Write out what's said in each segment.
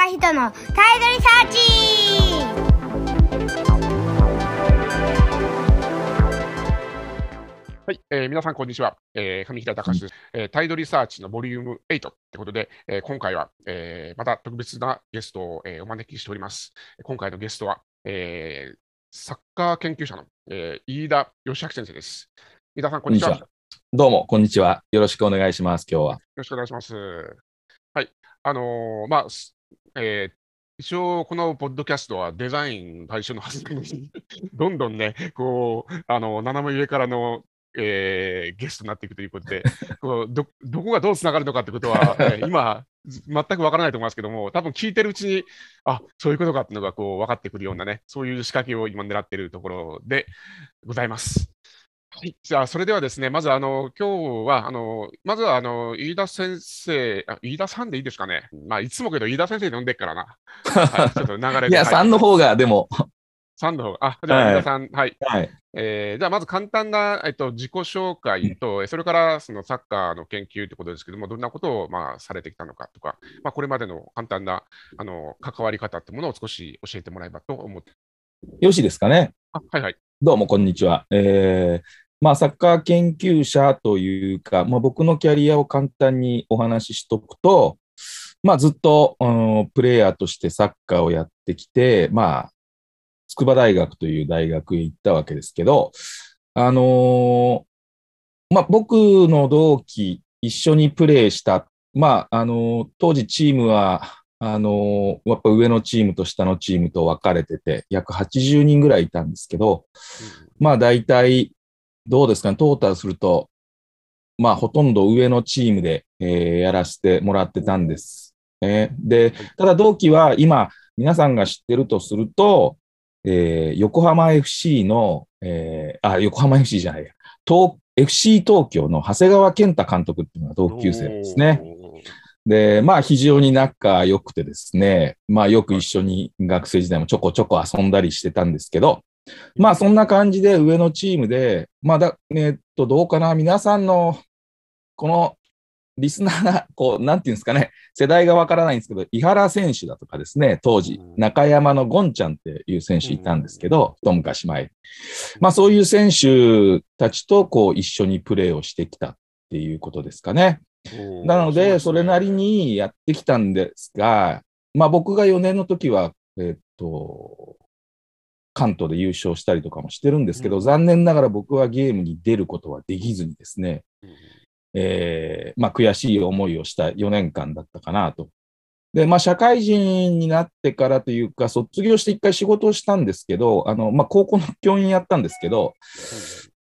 隆人のタイドリサーチはい、えー皆さん、こんにちは。えー上平隆です、えータイドリサーチのボリューム8ということで、えー今回は、えーまた特別なゲストを、えーお招きしております。今回のゲストは、えーサッカー研究者の、えー飯田義明先生です。飯田さん、こんにちは。どうも、こんにちは。よろしくお願いします、今日は。よろしくお願いします。はい。あのーまあ、すえー一応、このポッドキャストはデザイン対象のはずなのに、どんどんね、こう、あの、斜め上からの、えーゲストになっていくということで、こうど、どこがどうつながるのかってことは、えー 今、ず全くわからないと思いますけども、多分聞いてるうちに、あ、そういうことかっていうのがこう分かってくるようなね、そういう仕掛けを今狙っているところでございます。はい、じゃあ、それではですね、まず、あの、今日は、あの、まずは、あの、飯田先生、あ、飯田さんでいいですかね。まあ、いつもけど、飯田先生で呼んでっからな。はい、ちょっと流れで。いや、はい3の方が、でも、3の方が。あ、じゃあ、はい飯田さん、はい。はい。えーじゃあ、まず簡単な、えっと、自己紹介と、それから、そのサッカーの研究ということですけども、どんなことを、まあ、されてきたのかとか、まあ、これまでの簡単な、あの、関わり方ってものを少し教えてもらえばと思って。よろしいですかね。あ、はいはい。どうも、こんにちは。えーまあ、サッカー研究者というか、まあ、僕のキャリアを簡単にお話ししとくと、まあ、ずっと、うんプレイヤーとしてサッカーをやってきて、まあ、筑波大学という大学へ行ったわけですけど、あのーまあ、僕の同期、一緒にプレーした、まあ、あのー当時チームは、あのーやっぱ上のチームと下のチームと分かれてて、約80人ぐらいいたんですけど、まあ大体、どうですか？ね、トータルすると、まあほとんど上のチームで、えーやらせてもらってたんです。ねで、ただ同期は今、皆さんが知ってるとすると、えー横浜 FC の、えーあ、横浜 FC じゃないや、東 FC 東京の長谷川健太監督っていうのが同級生ですね。で、まあ非常に仲良くてですね、まあよく一緒に学生時代もちょこちょこ遊んだりしてたんですけど、まあそんな感じで上のチームで、まあだ、えっと、どうかな、皆さんのこのリスナーが、こう、なんていうんですかね、世代がわからないんですけど、井原選手だとかですね、当時うん、中山のゴンちゃんっていう選手いたんですけど、一昔前。まあそういう選手たちとこう一緒にプレーをしてきたっていうことですかね。なので、それなりにやってきたんですが、まあ僕が4年の時は、えっと、関東で優勝したりとかもしてるんですけど、うん。残念ながら僕はゲームに出ることはできずにですね、ですねえーまあ悔しい思いをした4年間だったかなと。で、まあ社会人になってからというか、卒業して一回仕事をしたんですけど、あの、まあ高校の教員やったんですけど、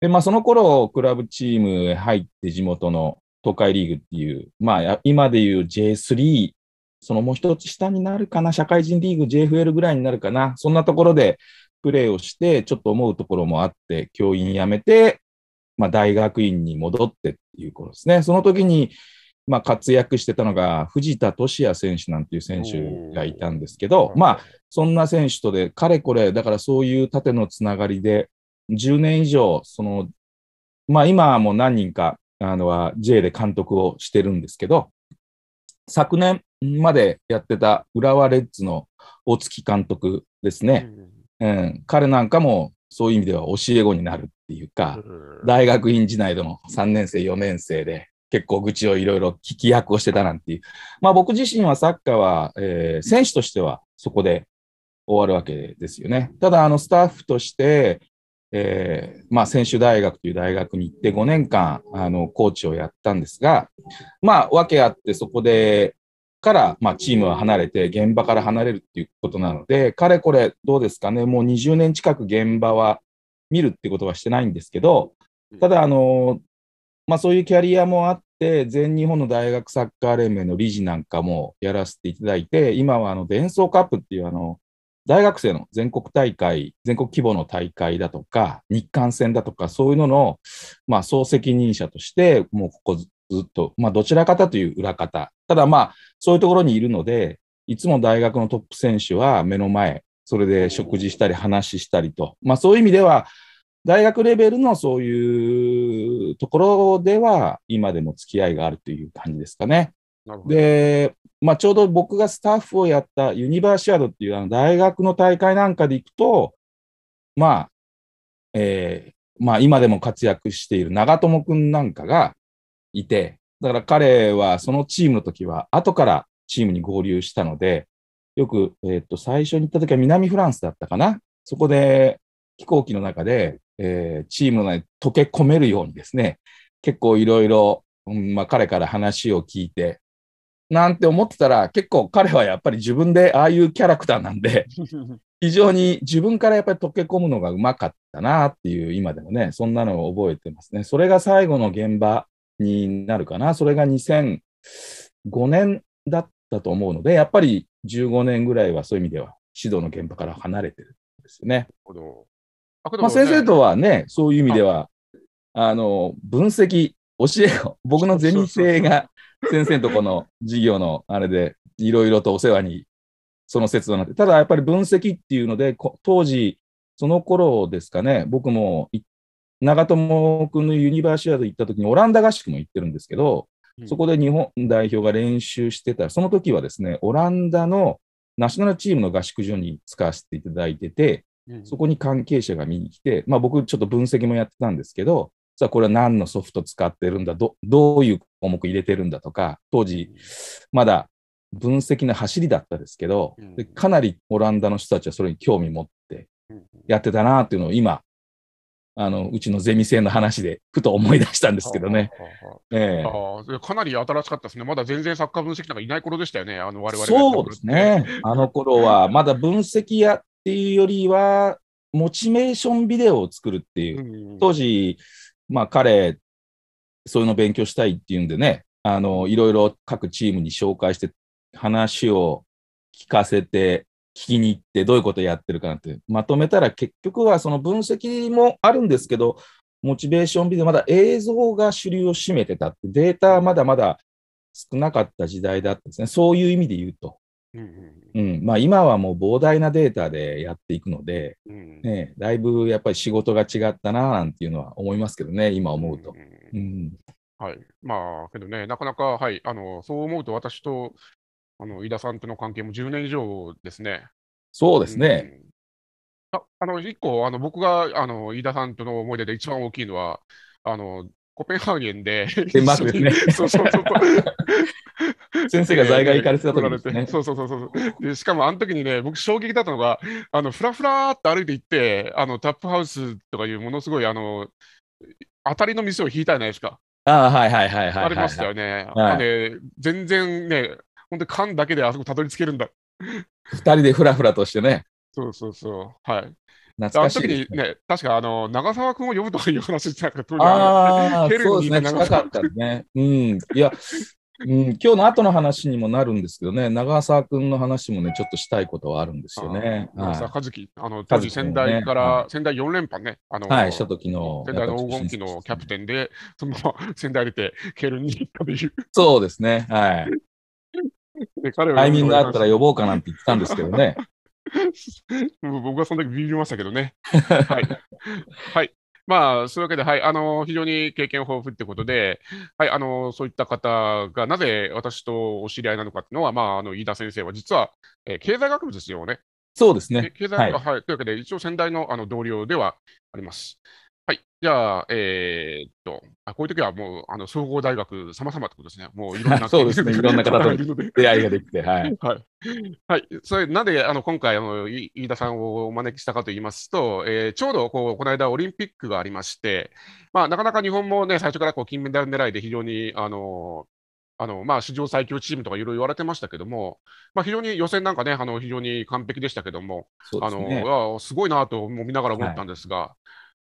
で、まあ、その頃、クラブチームへ入って地元の東海リーグっていう、まあ、や今でいう J3、そのもう一つ下になるかな、社会人リーグ JFL ぐらいになるかな、そんなところでプレーをして、ちょっと思うところもあって、教員辞めて、まあ、大学院に戻ってっていう頃ですね。その時に、まあ、活躍してたのが、藤田俊也選手なんていう選手がいたんですけど、まあ、そんな選手とで、かれこれ、だからそういう縦のつながりで、10年以上、その、まあ今はもう何人か、あのは J で監督をしてるんですけど、昨年までやってた浦和レッズの大月監督ですね。うん、彼なんかもそういう意味では教え子になるっていうか、大学院時代でも3年生、4年生で結構愚痴をいろいろ聞き役をしてたなんていう。まあ僕自身はサッカーは、えー選手としてはそこで終わるわけですよね。ただ、あのスタッフとして、えーまあ選手大学という大学に行って5年間、あの、コーチをやったんですが、まあ、訳あってそこで、から、まあ、チームは離れて、現場から離れるっていうことなので、かれこれ、どうですかね、もう20年近く現場は見るってことはしてないんですけど、ただ、あの、まあそういうキャリアもあって、全日本の大学サッカー連盟の理事なんかもやらせていただいて、今はあの、伝送カップっていうあの、大学生の全国大会、全国規模の大会だとか、日韓戦だとか、そういうのの、まあ総責任者として、もうここずずっと、まあどちらかという裏方。ただまあ、そういうところにいるので、いつも大学のトップ選手は目の前、それで食事したり話したりと、まあそういう意味では、大学レベルのそういうところでは、今でも付き合いがあるという感じですかね。なるほどで、まあ、ちょうど僕がスタッフをやったユニバーシアードっていうあの大学の大会なんかで行くと、まあ、えーまあ、今でも活躍している長友くんなんかがいて、だから彼はそのチームの時は後からチームに合流したので、よく、えっ、と、最初に行った時は南フランスだったかな？そこで飛行機の中で、えーチームの中に溶け込めるようにですね、結構いろいろ、まあ、彼から話を聞いて、なんて思ってたら、結構彼はやっぱり自分でああいうキャラクターなんで、非常に自分からやっぱり溶け込むのがうまかったなっていう、今でもね、そんなのを覚えてますね。それが最後の現場になるかな。それが2005年だったと思うので、やっぱり15年ぐらいはそういう意味では指導の現場から離れてるんですよね。まあ、先生ねとはね、そういう意味では、あの、分析、教えを、僕のゼミ生が先生とこの授業のあれで、いろいろとお世話に、その説話になって、ただやっぱり分析っていうので、こ当時、その頃ですかね、僕もい長友君のユニバーシアード行った時にオランダ合宿も行ってるんですけど、そこで日本代表が練習してた、その時はですね、オランダのナショナルチームの合宿所に使わせていただいてて、うん。そこに関係者が見に来て、まあ、僕ちょっと分析もやってたんですけど、さあこれは何のソフト使ってるんだど、どういう項目入れてるんだとか、当時、まだ分析の走りだったですけど、かなりオランダの人たちはそれに興味持ってうんやってたなっていうのを今、あのうちのゼミ生の話でふと思い出したんですけどね。かなり新しかったですね。まだ全然サッカー分析なんかいない頃でしたよね、あの我々そうですね。あの頃は、まだ分析やっていうよりは、モチベーションビデオを作るっていう。う、ん。当時、まあ彼、そういうの勉強したいっていうんでね、あの、いろいろ各チームに紹介して、話を聞かせて、聞きに行って、どういうことやってるかなって、まとめたら結局はその分析もあるんですけど、モチベーションビデオ、まだ映像が主流を占めてたって、データはまだまだ少なかった時代だったんですね。そういう意味で言うと。うん。まあ今はもう膨大なデータでやっていくので、うんね、だいぶやっぱり仕事が違ったななんていうのは思いますけどね、今思うと。んうん。はい。まあ、けどね、なかなか、はい、あの、そう思うと私と、あの、飯田さんとの関係も10年以上ですね。そうですね。うん。ああの、一個、あの、僕が、あの、飯田さんとの思い出で一番大きいのは、あの、コペンハーゲンで、デンマークですね そうそうそう。先生が在外行かれてた時ですね。そうそうそうそうで。しかも、あの時にね、僕、衝撃だったのが、あの、ふらふらーって歩いて行って、あの、タップハウスとかいう、ものすごい、あの、当たりの店を引いたじゃないですか。ああ、はいはいはいはい。ありましたよね。はいあれ全然ね、本当に缶だけであそこたどり着けるんだ。二人でふらふらとしてね、そうそうそう。はい。懐あのかしいです、時にね、確かあの長澤君を呼ぶとかいう話してたから、当時ああ、そうですね、に長澤近かったね。うん。いや、うん、今日の後の話にもなるんですけどね、長澤君の話もね、ちょっとしたいことはあるんですよね。長澤は和樹、あの当時仙台から、は仙台4連覇ね、あのい、はい、した時の。仙台の黄金期のキャプテンで、そのまま仙台出て、ケルンに行ったという。そうですね、はい。タイミングがあったら呼ぼうかなんて言ってたんですけどね。僕はその時ビビりましたけどね。はい。はい。まあ、そういうわけで、はい、あの、非常に経験豊富ってことで、はい、あの、そういった方がなぜ私とお知り合いなのかっていうのは、まあ、あの、飯田先生は実は、えー経済学部ですよね。そうですね。経済はい学、はい、というわけで、一応先代のあの同僚ではあります。はい。じゃあ、えーっと、あこういう時はもう、あの、総合大学様々ってことですね。もういろんな そうですねいろんな方と。出会いができて、はい。はい。はい。それ、なんで、あの、今回、あの、い飯田さんをお招きしたかと言いますと、えーちょうど、こう、この間、オリンピックがありまして、まあ、なかなか日本もね、最初からこう、金メダル狙いで非常に、あの、あの、まあ、史上最強チームとかいろいろ言われてましたけども、まあ、非常に予選なんかね、あの、非常に完璧でしたけども、あの、そうですね。いやすごいなと見ながら思ったんですが、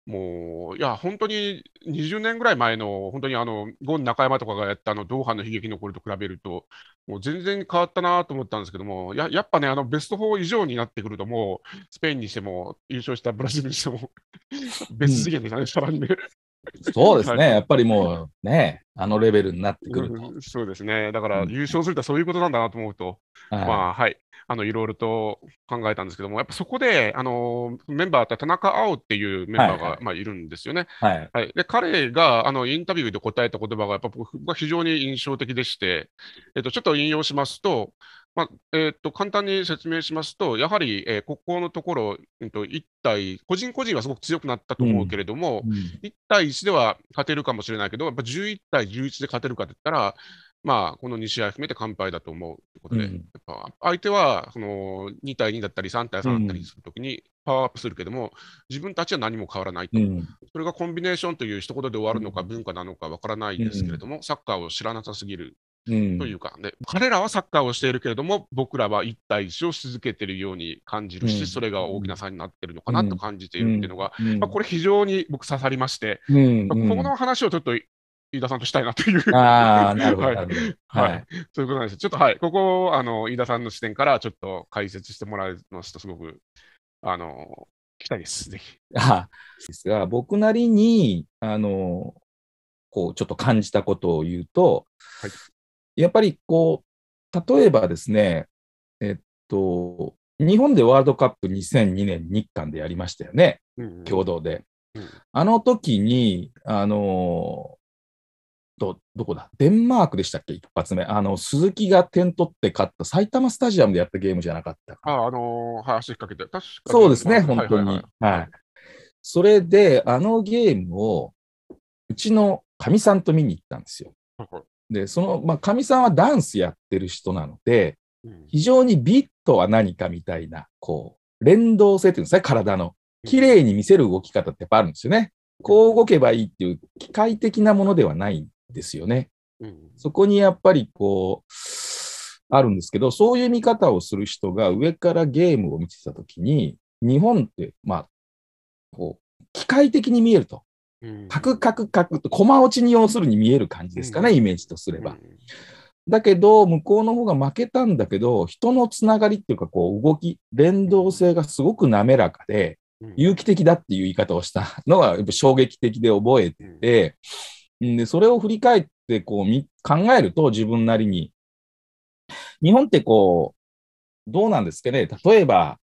もう、いや、本当に20年ぐらい前の、本当にあの、ゴン中山とかがやったあの、ドーハの悲劇の頃と比べると、もう全然変わったなと思ったんですけども、ややっぱね、あの、ベスト4以上になってくると、もう、スペインにしても、優勝したブラジルにしても、別次元でね、さらにね。そうですね。はいやっぱりもうね、あのレベルになってくると。うんそうですね。だから、うん優勝するとはそういうことなんだなと思うと、はいまあ、はい。あのいろいろと考えたんですけども、やっぱそこであのメンバーって田中碧っていうメンバーが、はいはいまあ、いるんですよね。はい。はい、で彼があのインタビューで答えた言葉がやっぱ僕は非常に印象的でして、えっと、ちょっと引用しますと、まあえっと、簡単に説明しますと、やはり、えーここのところ、えっと、1対、個人個人はすごく強くなったと思うけれども、うん1対1では勝てるかもしれないけど、やっぱ11対11で勝てるかって言ったら、まあ、この2試合含めて完敗だと思うということで、うん。やっぱ相手はその2対2だったり3対3だったりするときにパワーアップするけども、自分たちは何も変わらないと。うん。それがコンビネーションという一言で終わるのかうん。文化なのかわからないですけれども、サッカーを知らなさすぎるうん。というか、ね、彼らはサッカーをしているけれども、僕らは1対1をし続けているように感じるし、うん。それが大きな差になっているのかなと感じているっていうのが、うん。まあ、これ非常に僕刺さりまして、うん。まあこの話をちょっと飯田さんとしたいなという、ああ、なるほど。はいははいい。そういうことなんです。ちょっとはい、ここをあの飯田さんの視点からちょっと解説してもらいますと、すごくあの聞きたいです。ぜひ。あですが、僕なりに、あの、こう、ちょっと感じたことを言うと、はいやっぱりこう、例えばですね、えっと、日本でワールドカップ2002年日韓でやりましたよね、うん共同で。うんあの時に、あの、ど、どこだ？デンマークでしたっけ？一発目。あの、鈴木が点取って勝った埼玉スタジアムでやったゲームじゃなかったかな。あ、あのー、はい、足引っ掛けて、確かに。そうですね、まあ本当に。はい。はいはい。それで、あのゲームを、うちのかみさんと見に行ったんですよ。で、その、まあ、かみさんはダンスやってる人なので、うん。非常にビットは何かみたいな、こう、連動性っていうんですね、体の。綺麗に見せる動き方ってやっぱあるんですよね。こう動けばいいっていう機械的なものではない。んですよね。うんそこにやっぱりこう、あるんですけど、そういう見方をする人が上からゲームを見てたときに、日本って、まあ、こう、機械的に見えると。うんカクカクカクと、駒落ちに要するに見える感じですかね、うんイメージとすればう。んだけど、向こうの方が負けたんだけど、人のつながりっていうか、こう、動き、連動性がすごく滑らかで、うん有機的だっていう言い方をしたのが、やっぱ衝撃的で覚えてて、んで、それを振り返ってこうみ考えると自分なりに、日本ってこう、どうなんですかね、例えば、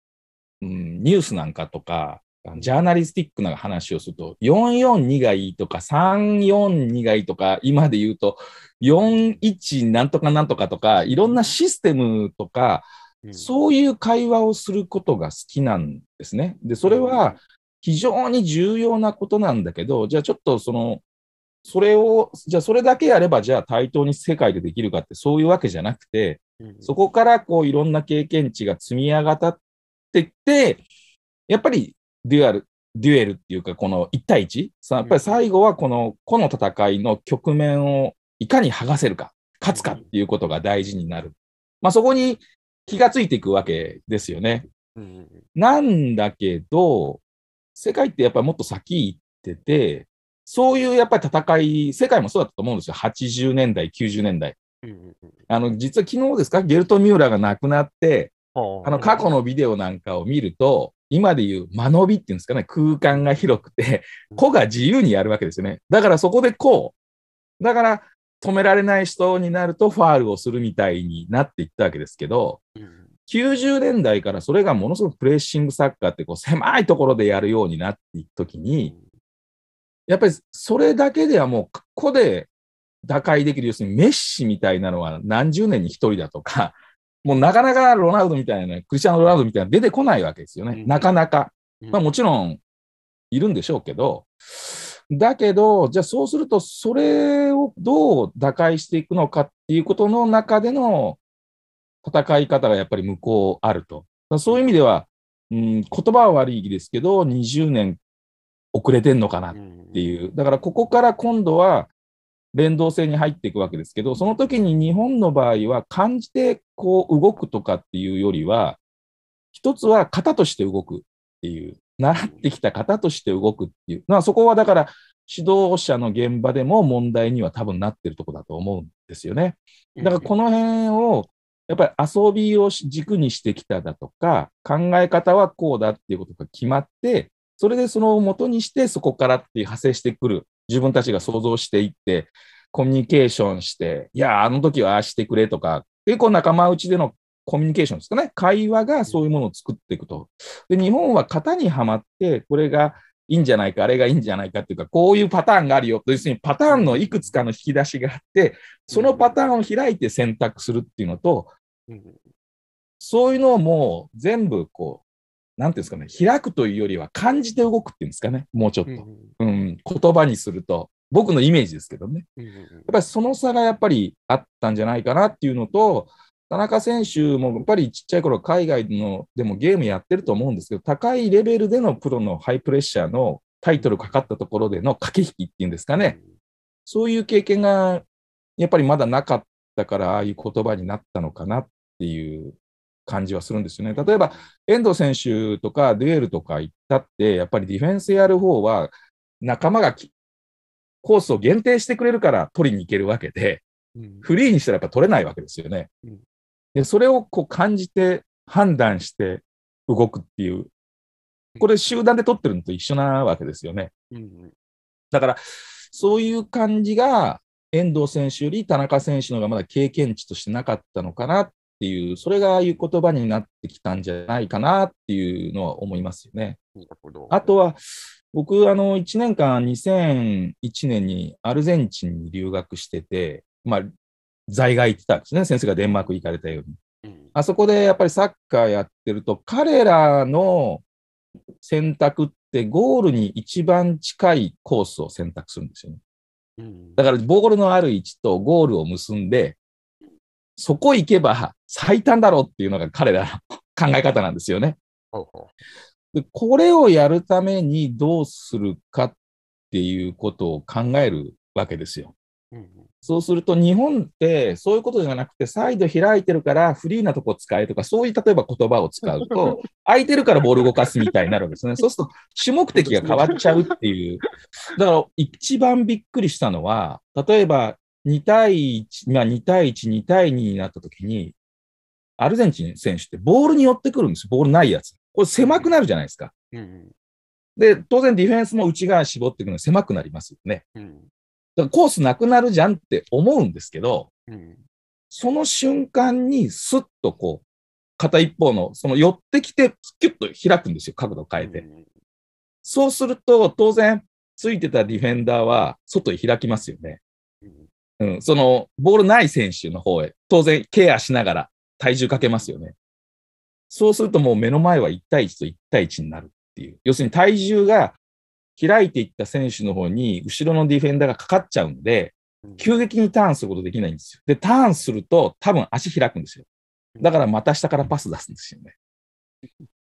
うん、ニュースなんかとか、ジャーナリスティックな話をすると、442がいいとか、342がいいとか、今で言うと、41なんとかなんとかとか、いろんなシステムとか、うん。そういう会話をすることが好きなんですね。で、それは非常に重要なことなんだけど、じゃあちょっとその、それを、じゃあそれだけやれば、じゃあ対等に世界でできるかってそういうわけじゃなくて、うんそこからこういろんな経験値が積み上がってって、やっぱりデュアル、デュエルっていうか、この1対 1? さやっぱり最後はこの、この戦いの局面をいかに剥がせるか、勝つかっていうことが大事になる。まあそこに気がついていくわけですよね。うんなんだけど、世界ってやっぱりもっと先行ってて、そういうやっぱり戦い、世界もそうだったと思うんですよ。80年代、90年代。あの、実は昨日ですか、ゲルト・ミューラーが亡くなって、はあの、過去のビデオなんかを見ると、今でいう間延びっていうんですかね、空間が広くて、個が自由にやるわけですよね。だからそこでこう。だから、止められない人になるとファールをするみたいになっていったわけですけど、うん90年代からそれがものすごくプレッシングサッカーってこう狭いところでやるようになっていくときに、やっぱりそれだけではもう、ここで打開できる、要するにメッシみたいなのは何十年に一人だとか、もうなかなかロナウドみたいな、クリスチャンノ・ロナウドみたいなの出てこないわけですよね。うんなかなか。うんまあもちろんいるんでしょうけど、だけど、じゃあそうすると、それをどう打開していくのかっていうことの中での戦い方がやっぱり向こうあると。そういう意味では、うん、言葉は悪いですけど、20年遅れてんのかなっっていう。だからここから今度は連動性に入っていくわけですけど、その時に日本の場合は感じてこう動くとかっていうよりは、一つは型として動くっていう、習ってきた型として動くっていう。まあそこはだから指導者の現場でも問題には多分なってるとこだと思うんですよね。だからこの辺を、やっぱり遊びを軸にしてきただとか、考え方はこうだっていうことが決まって、それでそのを元にしてそこからっていう派生してくる。自分たちが想像していって、コミュニケーションして、いや、あの時はああしてくれとか、結構仲間内でのコミュニケーションですかね。会話がそういうものを作っていくと。で、日本は型にはまって、これがいいんじゃないか、あれがいいんじゃないかっていうか、こういうパターンがあるよ。要するにパターンのいくつかの引き出しがあって、そのパターンを開いて選択するっていうのと、そういうのをもう全部こう、なんていうんですかね、開くというよりは感じて動くっていうんですかね、もうちょっと。うん、言葉にすると。僕のイメージですけどね。やっぱりその差がやっぱりあったんじゃないかなっていうのと、田中選手もやっぱりちっちゃい頃海外のでもゲームやってると思うんですけど、高いレベルでのプロのハイプレッシャーのタイトルかかったところでの駆け引きっていうんですかね、そういう経験がやっぱりまだなかったから、ああいう言葉になったのかなっていう感じはするんですよね。例えば、遠藤選手とかデュエルとか行ったって、やっぱりディフェンスやる方は、仲間がコースを限定してくれるから取りに行けるわけで、フリーにしたらやっぱ取れないわけですよね。でそれをこう感じて判断して動くっていう、これ集団で取ってるのと一緒なわけですよね。だから、そういう感じが遠藤選手より田中選手の方がまだ経験値としてなかったのかなっていう、それがああいう言葉になってきたんじゃないかなっていうのは思いますよね。あとは、僕、あの、1年間、2001年にアルゼンチンに留学してて、まあ、在外行ってたんですね。先生がデンマーク行かれたように。うん、あそこでやっぱりサッカーやってると、彼らの選択ってゴールに一番近いコースを選択するんですよね。うん、だからボールのある位置とゴールを結んで、そこ行けば最短だろうっていうのが彼らの 考え方なんですよね。でこれをやるためにどうするかっていうことを考えるわけですよ。うんそうすると日本ってそういうことじゃなくて、サイド開いてるからフリーなとこ使えとか、そういう例えば言葉を使うと、空いてるからボール動かすみたいになるわけですね。そうすると主目的が変わっちゃうっていう。だから一番びっくりしたのは、例えば2対1、まあ、2対1、2対2になった時に、アルゼンチン選手ってボールに寄ってくるんですよ。ボールないやつ。これ狭くなるじゃないですか。うん、で、当然ディフェンスも内側絞っていくので狭くなりますよね。うんだからコースなくなるじゃんって思うんですけど、うん、その瞬間にスッとこう、片一方の、その寄ってきて、キュッと開くんですよ、角度変えて。うん、そうすると、当然、ついてたディフェンダーは外へ開きますよね。うん、その、ボールない選手の方へ、当然ケアしながら体重かけますよね。そうするともう目の前は1対1と1対1になるっていう。要するに体重が開いていった選手の方に後ろのディフェンダーがかかっちゃうんで、急激にターンすることできないんですよ。で、ターンすると多分足開くんですよ。だからまた下からパス出すんですよね。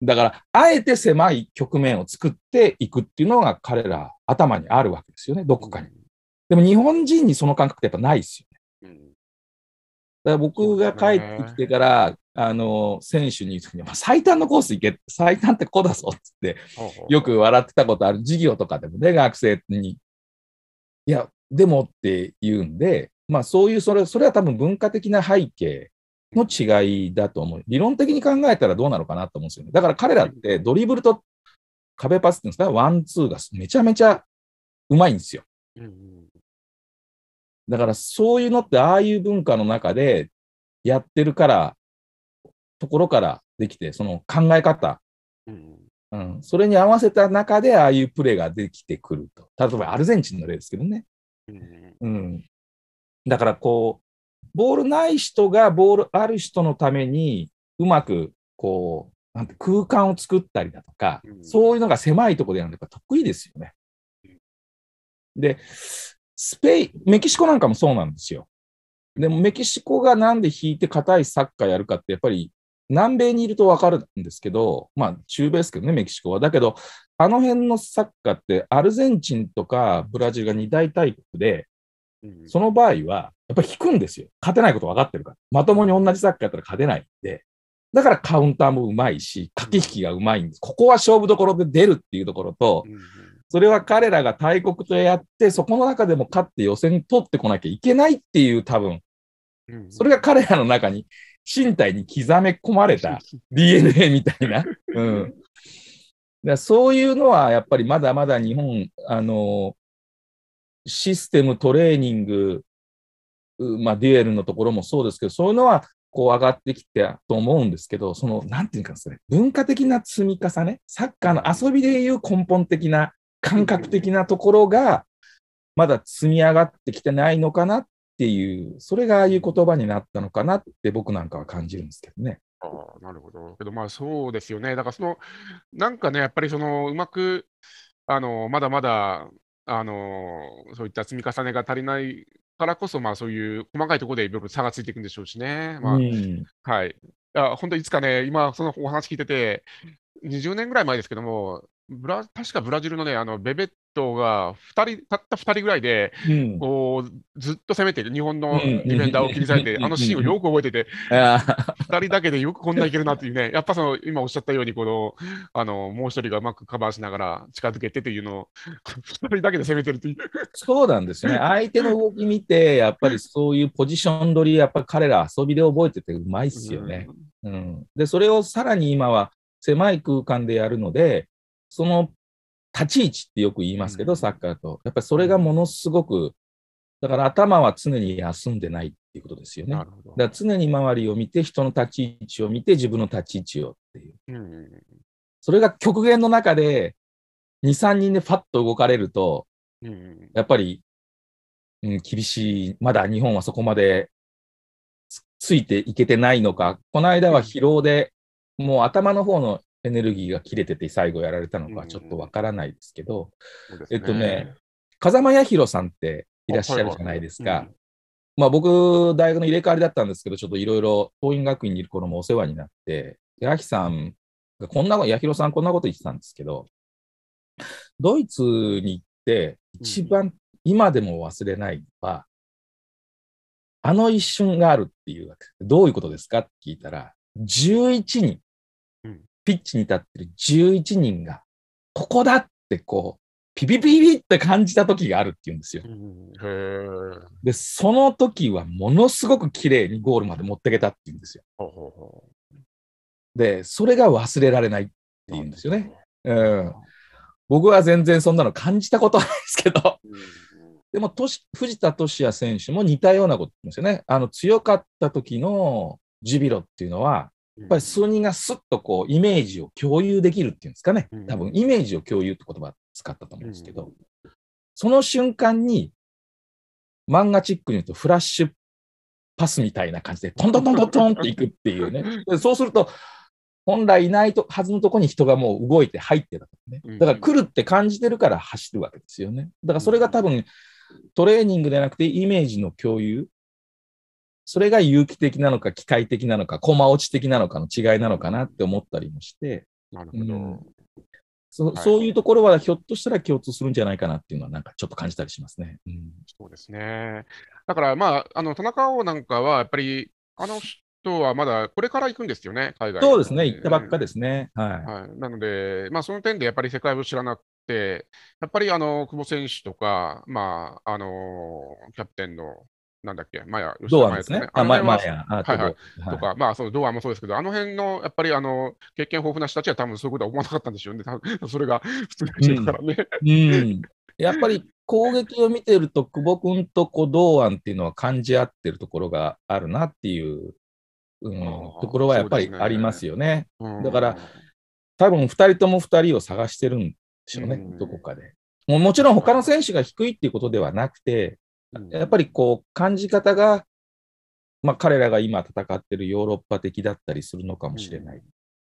だから、あえて狭い局面を作っていくっていうのが彼ら頭にあるわけですよね、どこかに。でも日本人にその感覚ってやっぱないですよね。だから僕が帰ってきてから、あの、選手に、最短のコース行け、最短ってこうだぞっつって、よく笑ってたことある授業とかでもね、学生に。いや、でもって言うんで、まあそういう、それ、それは多分文化的な背景の違いだと思う。理論的に考えたらどうなのかなと思うんですよね。だから彼らってドリブルと壁パスっていうんですか、ワン、ツーがめちゃめちゃうまいんですよ。だからそういうのってああいう文化の中でやってるからところからできて、その考え方、うん、うん、それに合わせた中で、ああいうプレーができてくると。例えばアルゼンチンの例ですけどね。うん、うん、だからこう、ボールない人がボールある人のために、うまくこう、なんて空間を作ったりだとか、うん、そういうのが狭いところでやるのが得意ですよね。で、スペイン、メキシコなんかもそうなんですよ。でもメキシコがなんで引いて硬いサッカーやるかって、やっぱり南米にいると分かるんですけど、まあ、中米ですけどね、メキシコは。だけど、あの辺のサッカーって、アルゼンチンとかブラジルが二大大国で、その場合は、やっぱり引くんですよ。勝てないこと分かってるから。まともに同じサッカーやったら勝てないんで。だからカウンターもうまいし、駆け引きがうまいんです。ここは勝負どころで出るっていうところと、それは彼らが大国とやって、そこの中でも勝って予選取ってこなきゃいけないっていう多分、それが彼らの中に身体に刻め込まれた DNA みたいな。うん、だそういうのはやっぱりまだまだ日本、あの、システムトレーニング、まあ、デュエルのところもそうですけど、そういうのはこう上がってきてと思うんですけど、その、なんていうかですね、文化的な積み重ね、サッカーの遊びでいう根本的な、感覚的なところが、まだ積み上がってきてないのかなっていう、それがああいう言葉になったのかなって僕なんかは感じるんですけどね。ああ、なるほど。けど、まあそうですよね。だからその、なんかね、やっぱりその、うまく、あの、まだまだ、あの、そういった積み重ねが足りないからこそ、まあそういう細かいところでいろいろ差がついていくんでしょうしね。まあ、うんはい。いや、本当いつかね、今、そのお話聞いてて、20年ぐらい前ですけども、ブラ確かブラジルのね、あのベベットが2人、たった2人ぐらいで、うんこうずっと攻めてる、日本のうんディフェンダーを切り裂いて、うんあのシーンをよく覚えてて、あー2人だけでよくこんないけるなっていうね、やっぱその今おっしゃったように、このあのもう一人がうまくカバーしながら近づけてというのを、2人だけで攻めてるという。そうなんですよね。相手の動き見て、やっぱりそういうポジション取り、やっぱ彼ら遊びで覚えててうまいっすよね。うん。で、それをさらに今は狭い空間でやるので、その立ち位置ってよく言いますけど、うんサッカーと。やっぱりそれがものすごく、だから頭は常に休んでないっていうことですよね。だか。ら常に周りを見て、人の立ち位置を見て、自分の立ち位置をっていう。うんそれが極限の中で、2、3人でファッと動かれると、うんやっぱり、うん、厳しい、まだ日本はそこまでつついていけてないのか、この間は疲労で、もう頭の方のエネルギーが切れてて最後やられたのか、うんちょっとわからないですけど、そうですえっとね、風間彌弘さんっていらっしゃるじゃないですか。まあ僕、大学の入れ替わりだったんですけど、ちょっといろいろ桐蔭学院にいる頃もお世話になって、弥弘さんがこんなこと、弥弘さんこんなこと言ってたんですけど、ドイツに行って一番今でも忘れないのは、あの一瞬があるっていうわけ。どういうことですかって聞いたら、11人うん、ピッチに立ってる11人が、ここだってこう、ピピピピって感じた時があるって言うんですよ。で、その時はものすごく綺麗にゴールまで持ってけたって言うんですよ。で、それが忘れられないってう言うんですよね。うん。僕は全然そんなの感じたことないですけど、うんでも藤田俊也選手も似たようなことですよね。あの強かった時のジュビロっていうのは、やっぱり数人がスッとこうイメージを共有できるっていうんですかねうん。多分イメージを共有って言葉を使ったと思うんですけどうん、その瞬間に漫画チックに言うとフラッシュパスみたいな感じでトントントントントンっていくっていうね。でそうすると、本来いないとはずのところに人がもう動いて入ってたね。だから来るって感じてるから走るわけですよね。だからそれが多分トレーニングでなくてイメージの共有。それが有機的なのか機械的なのか、駒落ち的なのかの違いなのかなって思ったりもして、なるほど。うんそはいそういうところはひょっとしたら共通するんじゃないかなっていうのはなんかちょっと感じたりしますね。うんそうですね。だから、まあ、あの田中碧なんかは、やっぱり、あの人はまだこれから行くんですよね、海外そうですね、行ったばっかでですね。はい。はい、なので、まあ、その点でやっぱり世界を知らなくて、やっぱりあの久保選手とか、まああのキャプテンの、なんだっけ、マヤ、吉田ですね。あ、まあ、あの辺はいはいととか、まあ、そう、堂安もそうですけど、あの辺の、やっぱりあの経験豊富な人たちは多分そういうことは思わなかったんでしょうね。多分それが普通にしてるからね。うん。やっぱり攻撃を見てると、久保君とこう堂安っていうのは感じ合ってるところがあるなっていう、うんところはやっぱりありますよね。うんだから、多分2人とも2人を探してるんでしょうね、うんどこかで。もうもちろん他の選手が低いっていうことではなくて、うんやっぱりこう感じ方が、まあ、彼らが今戦ってるヨーロッパ的だったりするのかもしれない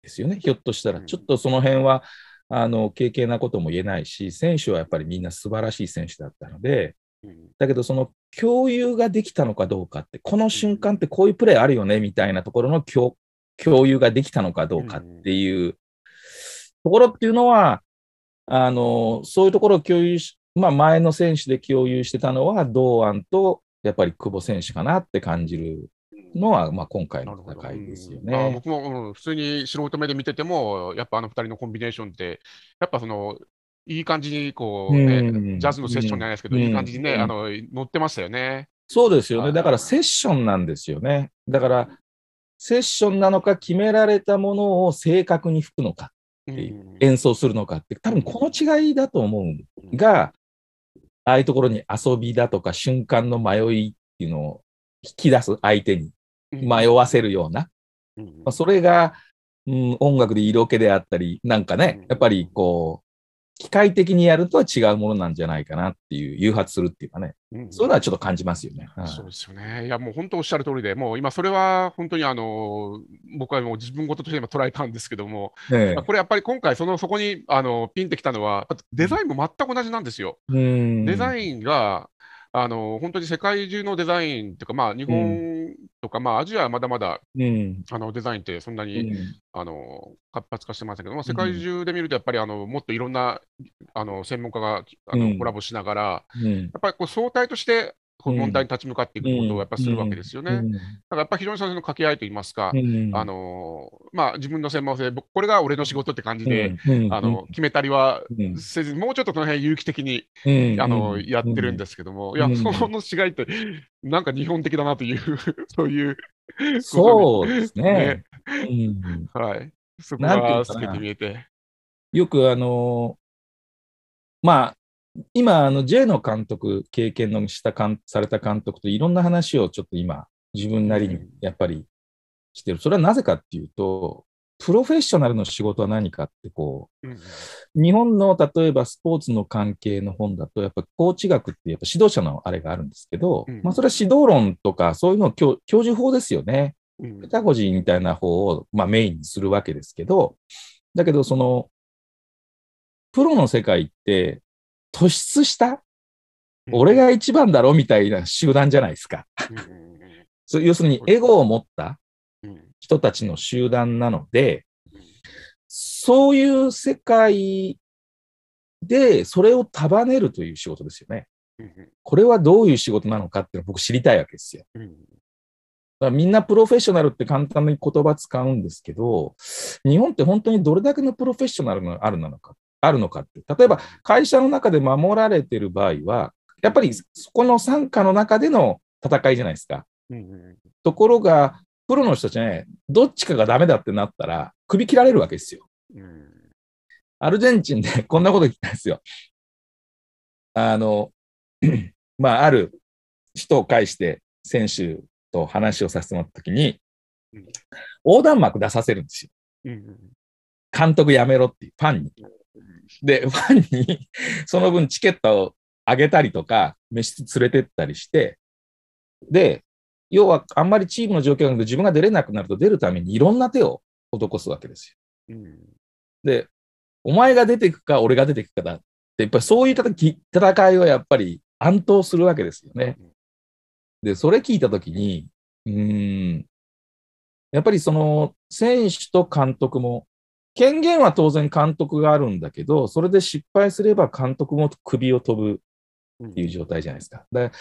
ですよね。ひょっとしたら、うん。ちょっとその辺は、あの、軽々なことも言えないし、選手はやっぱりみんな素晴らしい選手だったので、うん。だけどその共有ができたのかどうかって、この瞬間ってこういうプレーあるよねみたいなところの共共有ができたのかどうかっていうところっていうのは、あの、そういうところを共有し、まあ前の選手で共有してたのは堂安とやっぱり久保選手かなって感じるのは、まあ今回の戦いですようん。僕も、うん普通に素人目で見てても、やっぱあの二人のコンビネーションって、やっぱその、いい感じにこう、ねうん。ジャズのセッションじゃないですけど、うん。いい感じにね、うん。あの乗ってましたよね。そうですよね。はい。だからセッションなんですよね。だから、セッションなのか決められたものを正確に吹くのか、うん。演奏するのかって、多分この違いだと思うが、ああいうところに遊びだとか瞬間の迷いっていうのを引き出す相手に。迷わせるような、うん。まあ、それが、うん、音楽で色気であったり、なんかねうん、やっぱりこう、機械的にやるとは違うものなんじゃないかなっていう、誘発するっていうかね、うんそういうのはちょっと感じますよね。はいそうですよね。いや、もう本当おっしゃる通りで、もう今、それは本当にあの僕はもう自分事として今捉えたんですけども、ええこれやっぱり今回、そのそこにあのピンってきたのは、デザインも全く同じなんですよ。うんデザインが、あの本当に世界中のデザインというか、まあ、日本とか、まあ、アジアはまだまだうん。あのデザインってそんなうに、ん。あの活発化してませんけど、まあ、世界中で見ると、やっぱりあのもっといろんなあの専門家があの、うん。コラボしながら、うん。やっぱりこう相対として問題に立ち向かっていくことをやっぱりするわけですよね。うんだからやっぱり非常にその掛け合いといいますか、うんあのまあ、自分の専門性、僕これが俺の仕事って感じで、うんあの決めたりはうんせず、もうちょっとその辺有機的にうんあのやってるんですけども、いや、うんその違いって、なんか日本的だなという、そういう、そうですね。ね。うんはい、そこが透けて見えて。よくあの、まあ、今、あの J の監督、経験のしたかんされた監督といろんな話をちょっと今、自分なりにやっぱりしてる。それはなぜかっていうと、プロフェッショナルの仕事は何かってこう日本の例えばスポーツの関係の本だと、やっぱコーチ学ってやっぱ指導者のあれがあるんですけど、うんまあそれは指導論とかそういうのを教教授法ですよね。うんペタゴジーみたいな方を、まあ、メインにするわけですけど、だけど、その、プロの世界って、突出した、俺が一番だろみたいな集団じゃないですか。要するに、エゴを持った人たちの集団なので、そういう世界で、それを束ねるという仕事ですよね。うんこれはどういう仕事なのかっていうのを僕知りたいわけですよ。うん。だからみんなプロフェッショナルって簡単に言葉使うんですけど、日本って本当にどれだけのプロフェッショナルがあるのか、あるのかって。例えば会社の中で守られてる場合は、やっぱりそこの傘下の中での戦いじゃないですか。ところが、プロの人たちね、どっちかがダメだってなったら、首切られるわけですよ。うんアルゼンチンで こんなこと言ったんですよ。あの、まあ、ある人を介して選手と話をさせてもらったときにうん、横断幕出させるんですよ。監督やめろっていうファンに。で、ファンにその分チケットをあげたりとか、飯連れてったりして、で、要はあんまりチームの状況がなくて自分が出れなくなると出るためにいろんな手を施すわけですよ。うんで、お前が出ていくか、俺が出ていくかだって、やっぱりそういう戦い戦いはやっぱり暗闘するわけですよね。で、それ聞いたときに、うーん、やっぱりその選手と監督も、権限は当然監督があるんだけど、それで失敗すれば監督も首を飛ぶうんっていう状態じゃないですか。で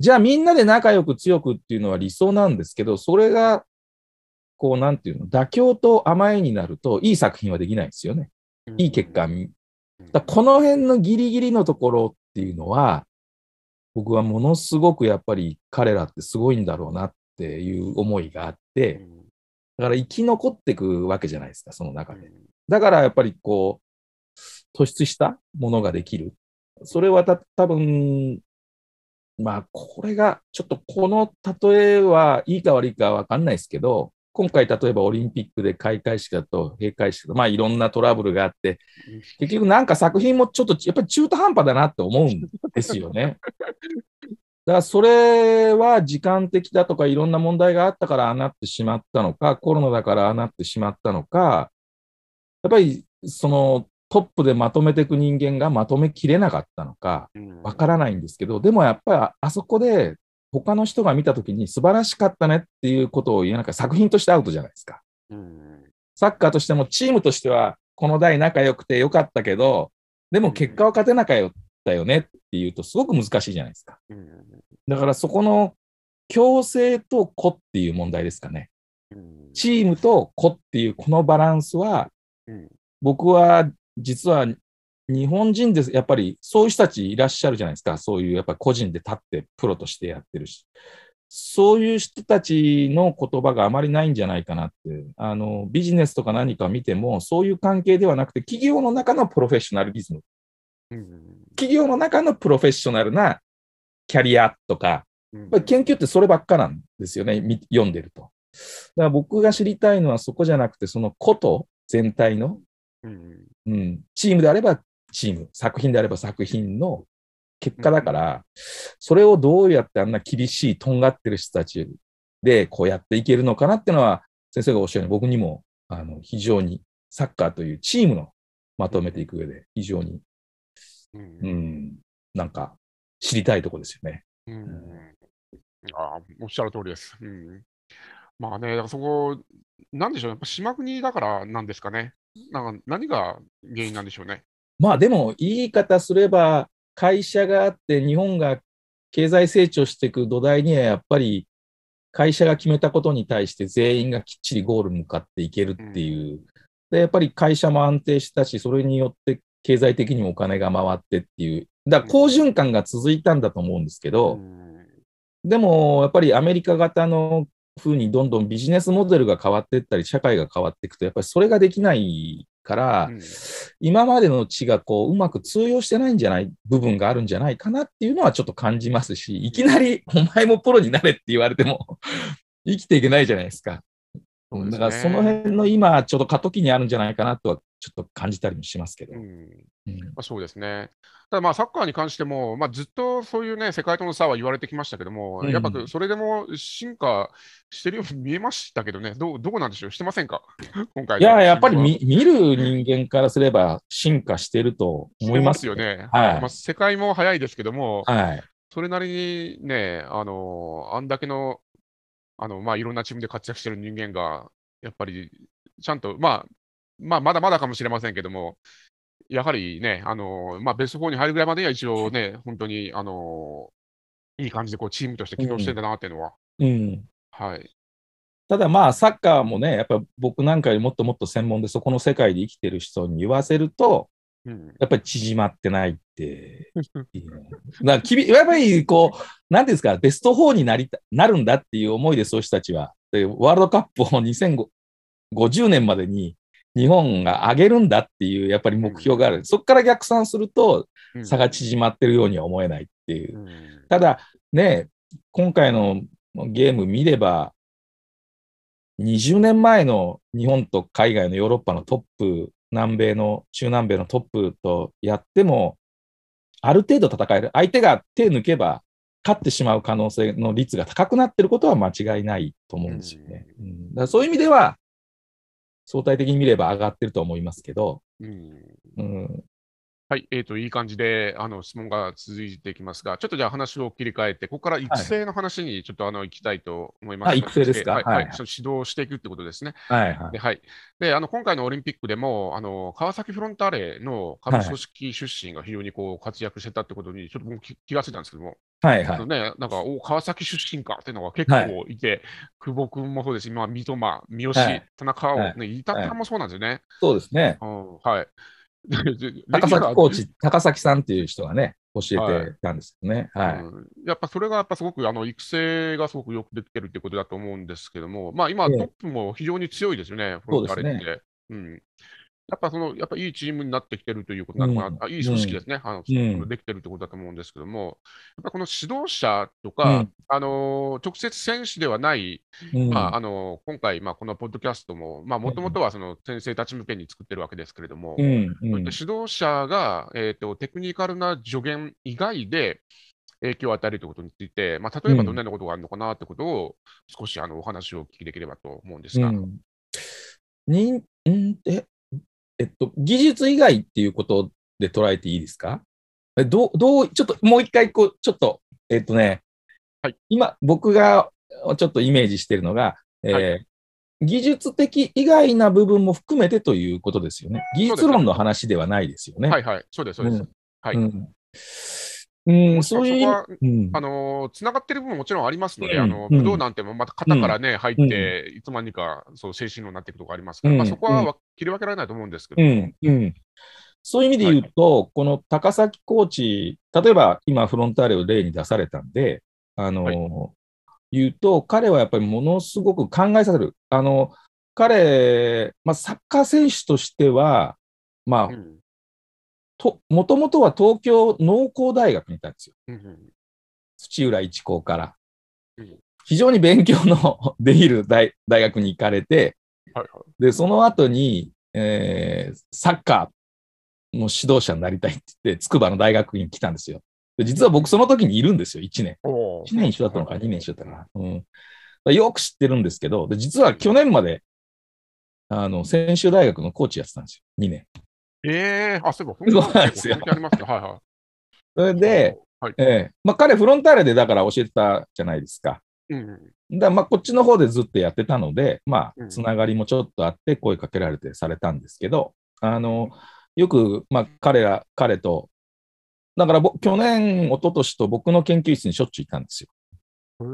じゃあみんなで仲良く強くっていうのは理想なんですけど、それが、こうなんていうの、妥協と甘えになると、いい作品はできないですよね。いい結果に。だこの辺のギリギリのところっていうのは、僕はものすごくやっぱり彼らってすごいんだろうなっていう思いがあって、うんだから生き残っていくわけじゃないですか、その中で。だからやっぱりこう、突出したものができる。それはた多分まあ、これが、ちょっとこの例えはいいか悪いかわかんないですけど、今回例えばオリンピックで開会式だと閉会式だと、まあいろんなトラブルがあって、結局なんか作品もちょっとやっぱり中途半端だなって思うんですよね。だからそれは時間的だとかいろんな問題があったからああなってしまったのか、コロナだからああなってしまったのか、やっぱりそのトップでまとめていく人間がまとめきれなかったのか、わからないんですけど、でもやっぱりあそこで他の人が見たときに素晴らしかったねっていうことを言えなか作品としてアウトじゃないですか。サッカーとしてもチームとしてはこの代仲良くてよかったけど、でも結果は勝てなかったよねっていうとすごく難しいじゃないですか。だからそこの強制と子っていう問題ですかね。チームと子っていうこのバランスは、僕は実は日本人です。やっぱりそういう人たちいらっしゃるじゃないですか。そういうやっぱ個人で立ってプロとしてやってるし。そういう人たちの言葉があまりないんじゃないかなって。あの、ビジネスとか何か見ても、そういう関係ではなくて、企業の中のプロフェッショナルリズム。企業の中のプロフェッショナルなキャリアとか、研究ってそればっかなんですよね、み読んでると。だから僕が知りたいのはそこじゃなくて、そのこと全体の、うんうん、チームであればチーム、作品であれば作品の結果だから、それをどうやってあんな厳しい、とんがってる人たちでこうやっていけるのかなっていうのは、先生がおっしゃるように僕にもあの非常にサッカーというチームのまとめていく上で非常に、うんうん、なんか知りたいとこですよね。うんあーおっしゃる通りです。うん、まあね、だからそこ、なんでしょう、やっぱ島国だからなんですかね。なんか何が原因なんでしょうね。まあでも言い方すれば会社があって日本が経済成長していく土台にはやっぱり会社が決めたことに対して全員がきっちりゴール向かっていけるっていう。で、やっぱり会社も安定したし、それによって経済的にもお金が回ってっていう。だから好循環が続いたんだと思うんですけど、うん。でもやっぱりアメリカ型の風にどんどんビジネスモデルが変わっていったり、社会が変わっていくと、やっぱりそれができないから、うん。今までの地がこううまく通用してないんじゃない部分があるんじゃないかなっていうのはちょっと感じますし、いきなり お前もプロになれって言われても 生きていけないじゃないですか。だからその辺の今ちょっと過渡期にあるんじゃないかなとはちょっと感じたりもしますけど。まあ、そうですね。ただまあサッカーに関しても、まあ、ずっとそういうね、世界との差は言われてきましたけども、うん。やっぱそれでも進化してるように見えましたけどね、どうどこなんでしょう、してませんか、今回のいや、やっぱり見見る人間からすれば進化してると思いますよ。ね。はい。まあ、世界も早いですけども、はい。それなりにね、あのあんだけの、あのまあ、いろんなチームで活躍してる人間が、やっぱりちゃんと、まあ、まあ、まだまだかもしれませんけども、やはりね、あのまあ、ベスト4に入るぐらいまでには一応ね、本当に、あのいい感じでこうチームとして機能してんだなっていうのは、うん。はい。ただまあサッカーもね、やっぱ僕なんかよりもっともっと専門でそこの世界で生きてる人に言わせると、うんやっぱり縮まってないって。だきびやっぱりこう、なんていうんですか、ベスト4になりたなるんだっていう思いで、そういう人たちは、でワールドカップを2050年までに日本が上げるんだっていう、やっぱり目標がある。そこから逆算すると、うん差が縮まってるようには思えないっていうう。んただ、ね、今回のゲーム見れば、20年前の日本と海外のヨーロッパのトップ、南米の、中南米のトップとやっても、ある程度戦える。相手が手抜けば、勝ってしまう可能性の率が高くなってることは間違いないと思うんですよね。うんだそういう意味では、相対的に見れば上がってると思いますけど、うん。うん、はい、えーと、いい感じであの質問が続いていきますが、ちょっとじゃあ話を切り替えて、ここから育成の話にちょっとあの行きたいと思います。あ育成ですか？はい、はいはい指導していくってことですね。はいはいで、。はい、であの今回のオリンピックでも、あの川崎フロンターレの下部組織出身が非常にこう活躍してたってことに、ちょっと僕気気がついたんですけども、はいはいあの。ね、なんか、お川崎出身かっていうのが結構いて、久保君もそうですし、今、三笘、三好、はい田中を、ねはい板倉もそうなんですよね。そうですね。うんはい。で 高崎コーチ、高崎さんっていう人がね、教えてたんですよね。はい。うんやっぱそれがやっぱすごくあの育成がすごくよくできてるってことだと思うんですけども、まあ今、ええトップも非常に強いですよね、フロンターレっそうでて。うんやっぱその、やっぱいいチームになってきてるということなのかな、うん。あいい組織ですね、あのうん。できてるってことだと思うんですけども、やっぱこの指導者とか、うん。あの直接選手ではない、うん。まあ、あの今回、まあ、このポッドキャストも、もともとはその先生たち向けに作ってるわけですけれども、うん。うそういった指導者が、えーと、テクニカルな助言以外で影響を与えるということについて、まあ、例えばどん。なようなことがあるのかなということを、少しあのお話をお聞きできればと思うんですが。うん？え？えっと、技術以外っていうことで捉えていいですか？えどう、どう、ちょっともう一回、こう、ちょっと、えっとね、はい。今、僕がちょっとイメージしてるのが、えーは技術的以外な部分も含めてということですよね。技術論の話ではないですよね。はいはい、そうです、そうです。はい。うん。うん、そういううん。あのつながってる部分ももちろんありますので、うん。あのうん武道なんてもまた型からね、入って、いつまにかそう精神論になっていくところありますから、うん。まあ、そこはわ切り分けられないと思うんですけど、うん、うん。そういう意味で言うと、この高崎コーチ、例えば今フロンターレを例に出されたんで、あの、はい言うと、彼はやっぱりものすごく考えさせる。あの、彼、まあ、サッカー選手としては、まあ、うんと、もともとは東京農工大学にいたんですよ。うんうん土浦一高から。うん非常に勉強の できる大大学に行かれて、はいはい。で、その後に、えーサッカーの指導者になりたいって言って、筑波の大学に来たんですよ。で実は僕その時にいるんですよ、1年。お1年一緒だったのか、2年一緒だったかな。うん、よく知ってるんですけど、で実は去年まで、あの、専修大学のコーチやってたんですよ、2年。ええあ、そういえば、そうなんですよありますね。はいはい。それで、はい。ええまあ彼フロンターレでだから教えてたじゃないですか。うん。だまあこっちの方でずっとやってたので、まあ、うんつながりもちょっとあって声かけられてされたんですけど、あの、よく、まあ彼ら、彼と、だからぼ去年、一昨年と僕の研究室にしょっちゅう行ったんですよ。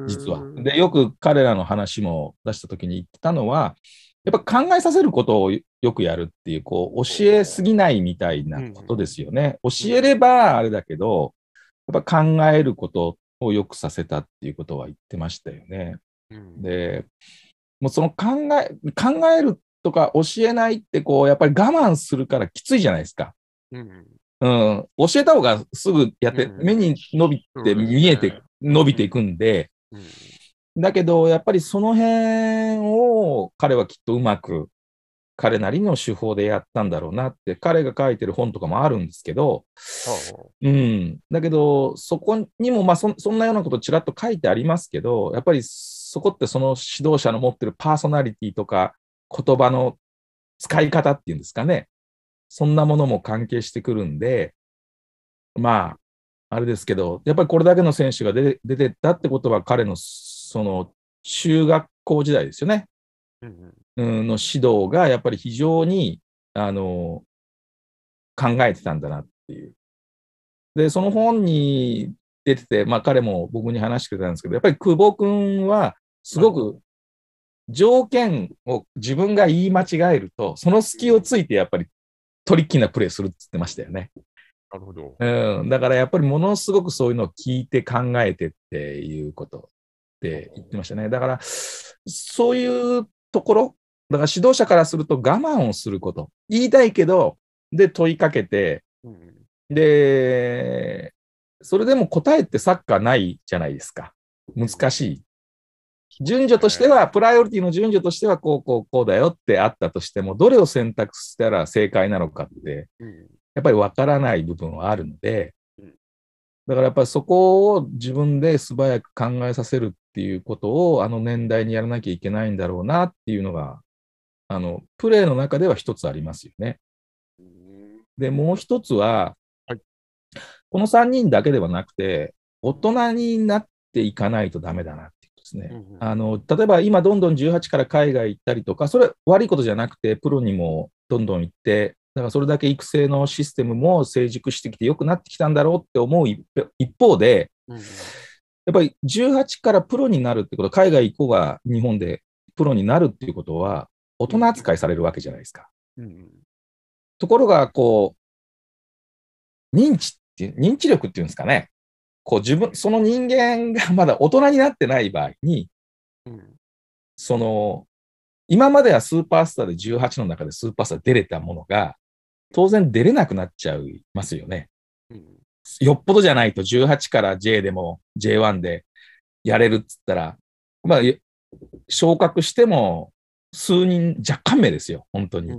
実は。で、よく彼らの話も出したときに言ってたのは、やっぱ考えさせることをよくやるっていう、こう、教えすぎないみたいなことですよね。教えればあれだけど、やっぱ考えることをよくさせたっていうことは言ってましたよね。うん、で、もうその考え、考えるとか教えないって、こう、やっぱり我慢するからきついじゃないですか。うん。うん、教えた方がすぐやって、うん目に伸びて見えて、伸びていくんで、うん。だけど、やっぱりその辺を彼はきっとうまく、彼なりの手法でやったんだろうなって、彼が書いてる本とかもあるんですけど、はうん。だけど、そこにも、まあそ、そんなようなことちらっと書いてありますけど、やっぱりそこってその指導者の持ってるパーソナリティとか、言葉の使い方っていうんですかね。そんなものも関係してくるんで、まあ、あれですけど、やっぱりこれだけの選手が出てったってことは、彼のその中学校時代ですよね。あうんうんの指導がやっぱり非常にあの考えてたんだなっていう。で、その本に出てて、まあ彼も僕に話してくれたんですけど、やっぱり久保君はすごく条件を自分が言い間違えると、その隙をついてやっぱりトリッキーなプレーするって言ってましたよね。なるほど。うん、だからやっぱりものすごくそういうのを聞いて考えてっていうことって言ってましたね。だから、そういうところ、だから指導者からすると我慢をすること。言いたいけど、で問いかけて、うん。で、それでも答えってサッカーないじゃないですか。難しい。順序としては、プライオリティの順序としては、こう、こう、こうだよってあったとしても、どれを選択したら正解なのかって、うん。やっぱりわからない部分はあるのでうん、だからやっぱりそこを自分で素早く考えさせるっていうことをあの年代にやらなきゃいけないんだろうなっていうのが、あの、プレーの中では一つありますよね。うんで、もう一つは、はいこの3人だけではなくて、大人になっていかないとダメだなっていうことですね。うんあの、例えば今どんどん18から海外行ったりとか、それ悪いことじゃなくて、プロにもどんどん行って、だからそれだけ育成のシステムも成熟してきて良くなってきたんだろうって思う一方一方で、うんやっぱり18からプロになるってこと、海外行こうが日本でプロになるっていうことは、大人扱いされるわけじゃないですか。うんところが、こう、認知っていう、認知力っていうんですかね。こう自分、その人間がまだ大人になってない場合に、うんその、今まではスーパースターで18の中でスーパースター出れたものが、当然出れなくなっちゃいますよね。うんよっぽどじゃないと18から J でも J1 でやれるっつったら、まあ、え昇格しても数人若干名ですよ、本当に。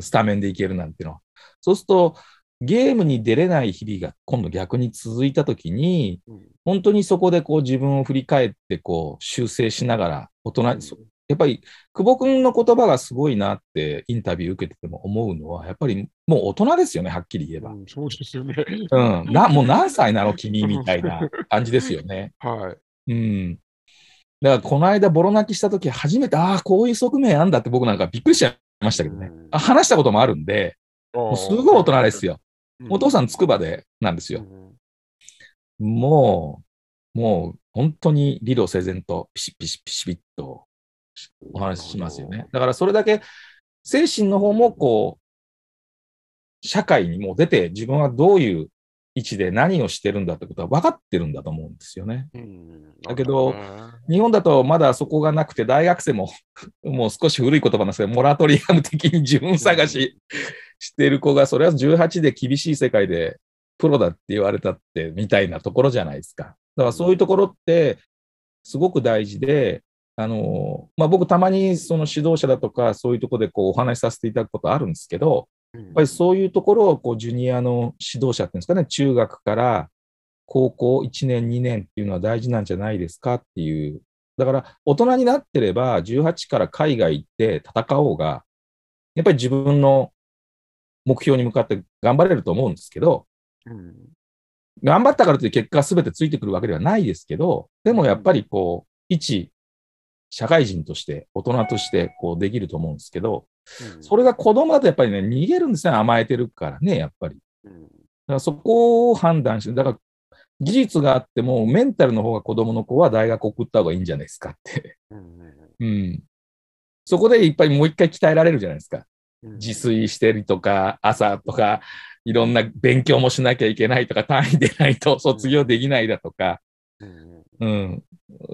スタメンでいけるなんてのは。そうすると、ゲームに出れない日々が今度逆に続いたときに、うん本当にそこでこう自分を振り返ってこう修正しながら大人、そやっぱり久保君の言葉がすごいなってインタビュー受けてても思うのは、やっぱりもう大人ですよね、はっきり言えば。うんそうですよね。うん。な、もう何歳なの君みたいな感じですよね。はい。うん。だからこの間ボロ泣きしたとき初めて、ああ、こういう側面あんだって僕なんかびっくりしちゃいましたけどね。話したこともあるんで、もうすごい大人ですよ。お父さんつ筑波でなんですよ。ん。もう、もう本当に理路整然とピシッピシッピシッピッとお話ししますよね。だからそれだけ精神の方もこう、社会にもう出て自分はどういう位置で何をしてるんだってことは分かってるんだと思うんですよね。うんだけど日本だとまだそこがなくて大学生も もう少し古い言葉なんですけど、モラトリアム的に自分探ししてる子が、それは18で厳しい世界でプロだって言われたってみたいなところじゃないですか。だからそういうところって、すごく大事で、あのまあ、僕、たまにその指導者だとか、そういうところでこうお話しさせていただくことあるんですけど、ややっぱりそういうところをこうジュニアの指導者っていうんですかね、中学から高校1年、2年っていうのは大事なんじゃないですかっていう。だから大人になってれば、18から海外行って戦おうが、やっぱり自分の目標に向かって頑張れると思うんですけど、うん頑張ったからという結果が全てついてくるわけではないですけど、でもやっぱりこう、一社会人として、大人としてこうできると思うんですけど、うんそれが子供だとやっぱりね、逃げるんですよ、甘えてるからね、やっぱり。だうんからそこを判断して、だから技術があっても、メンタルの方が子供の子は大学送った方がいいんじゃないですかって。うんうん。そこでいっぱいもう一回鍛えられるじゃないですか。うん自炊してるとか、朝とか、いろんな勉強もしなきゃいけないとか、単位出ないと卒業できないだとか、うんうん。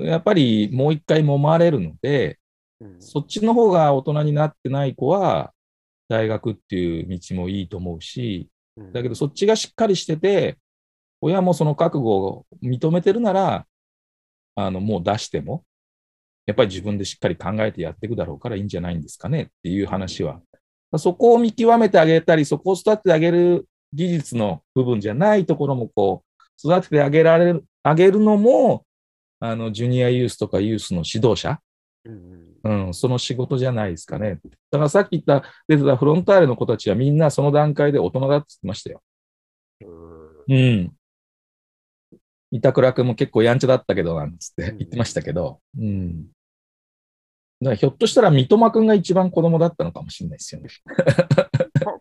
やっぱりもう一回揉まれるので、うんそっちの方が大人になってない子は、大学っていう道もいいと思うし、うんだけどそっちがしっかりしてて、親もその覚悟を認めてるなら、あの、もう出しても、やっぱり自分でしっかり考えてやっていくだろうからいいんじゃないんですかねっていう話は。そこを見極めてあげたり、そこを育ててあげる技術の部分じゃないところもこう、育ててあげられる、あげるのも、あの、ジュニアユースとかユースの指導者、うんうん、その仕事じゃないですかね。だからさっき言った、出てたフロンターレの子たちはみんなその段階で大人だって言ってましたよ。うんうん。板倉君も結構やんちゃだったけど、なんつってうん言ってましたけど、うん。だからひょっとしたら三笘君が一番子供だったのかもしれないですよね。か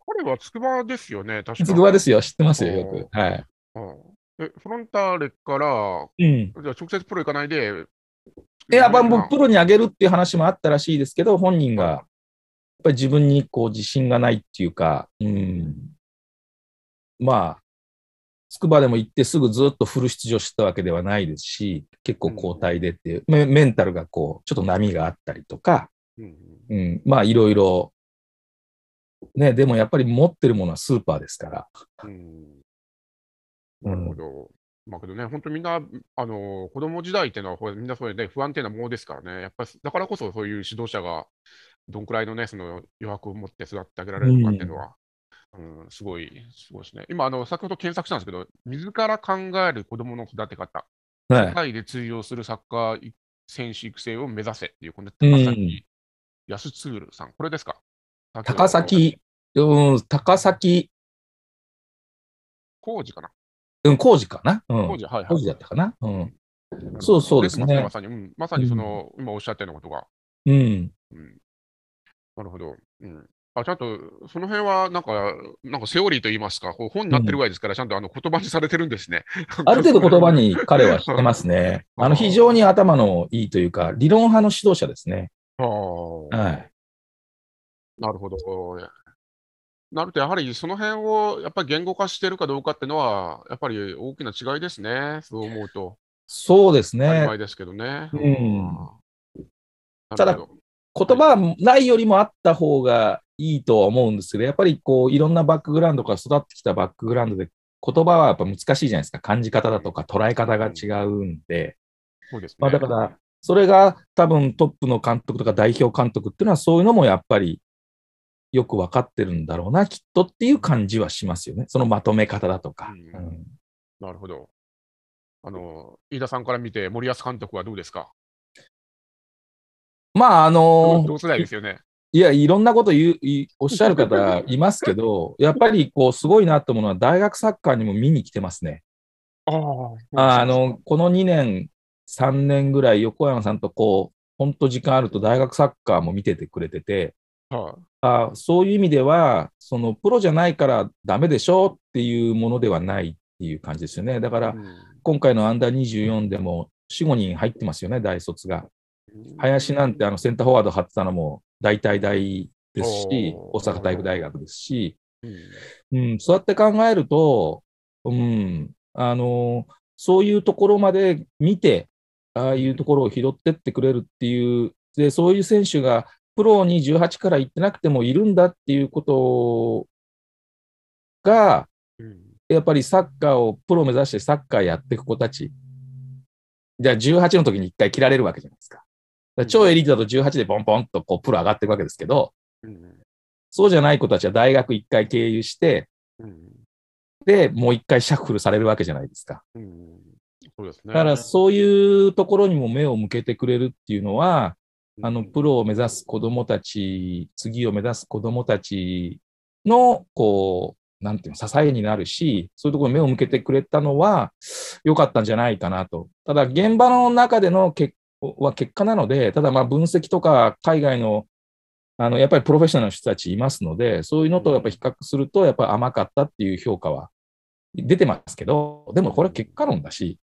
彼は筑波ですよね、確か筑波ですよ、知ってますよ、よく。はい。うんえ、フロンターレから、うん。じゃあ直接プロ行かないで、いや、まあ、もうプロに上げるっていう話もあったらしいですけど、本人が、やっぱり自分にこう自信がないっていうか、うん。まあ、筑波でも行ってすぐずっとフル出場してたわけではないですし、結構交代でっていう、メメンタルがこう、ちょっと波があったりとか、うんうん、まあいろいろ、ね、でもやっぱり持ってるものはスーパーですから。うん。なるほど。まあけどね、本当みんな、あの、子供時代っていうのは、みんなそういうね、不安定なものですからね、やっぱり、だからこそそういう指導者が、どんくらいのね、その余白を持って育ってあげられるのかっていうのは、うん、すごい、すごいですね。今、あの、先ほど検索したんですけど、自ら考える子供の育て方、はい世。界で通用するサッカー選手育成を目指せっていう、このうん高崎安ツールさん、これですか？高。崎、うん、高崎、工事かな？うん、工事かな？うん工。事、はいはい。工事だったかな？うん。そうそうですねままさに、うん、まさにその、今おっしゃったようなことが。うん。うん、なるほど。うん。あ、ちゃんと、その辺は、なんか、なんかセオリーと言いますか、こう本になってるぐらいですから、ちゃんとあの言葉にされてるんですね。ある程度言葉に彼はしてますね。あの、非常に頭のいいというか、理論派の指導者ですね。ああ、はい。なるほど。なると、やはりその辺をやっぱり言語化してるかどうかっていうのは、やっぱり大きな違いですね。そう思うと。そうですね。当たり前ですけどね。うんなただ言葉はないよりもあった方がいいとは思うんですけど、やっぱりこう、いろんなバックグラウンドから育ってきたバックグラウンドで、言葉はやっぱ難しいじゃないですか。感じ方だとか捉え方が違うんで。そうですね。まあだから、それが多分トップの監督とか代表監督っていうのはそういうのもやっぱりよく分かってるんだろうな、きっとっていう感じはしますよね。そのまとめ方だとか。うんうんなるほど。あの、飯田さんから見て、森保監督はどうですか？まあ、あの同世代ですよね。いや、いろんなこと言う、いおっしゃる方 いますけど、やっぱりこう、すごいなと思うのは、大学サッカーにも見に来てますね。あああの、この2年、3年ぐらい、横山さんとこう、本当時間あると大学サッカーも見ててくれてて、はあそういう意味では、そのプロじゃないからダメでしょっていうものではないっていう感じですよね。だから、うん今回のアンダー24でも4、5人入ってますよね、大卒が。林なんてあのセンターフォワード張ってたのも大体大ですし、大阪体育大学ですし、うん。うん、そうやって考えると、うん、あの、そういうところまで見て、ああいうところを拾ってってくれるっていう、で、そういう選手がプロに18から行ってなくてもいるんだっていうことが、うん。やっぱりサッカーをプロを目指してサッカーやっていく子たち。じゃあ18の時に1回切られるわけじゃないですか。超エリートだと18でポンポンとこうプロ上がっていくわけですけど、うんそうじゃない子たちは大学1回経由して、うんで、もう1回シャッフルされるわけじゃないですか。うんそうですね。だからそういうところにも目を向けてくれるっていうのは、あの、プロを目指す子供たち、次を目指す子供たちの、こう、なんていうの、支えになるし、そういうところに目を向けてくれたのは良かったんじゃないかなと。ただ、現場の中での結は結果なので、ただまあ分析とか海外の、あの、やっぱりプロフェッショナルの人たちいますので、そういうのとやっぱ比較すると、やっぱり甘かったっていう評価は出てますけど、でもこれは結果論だし、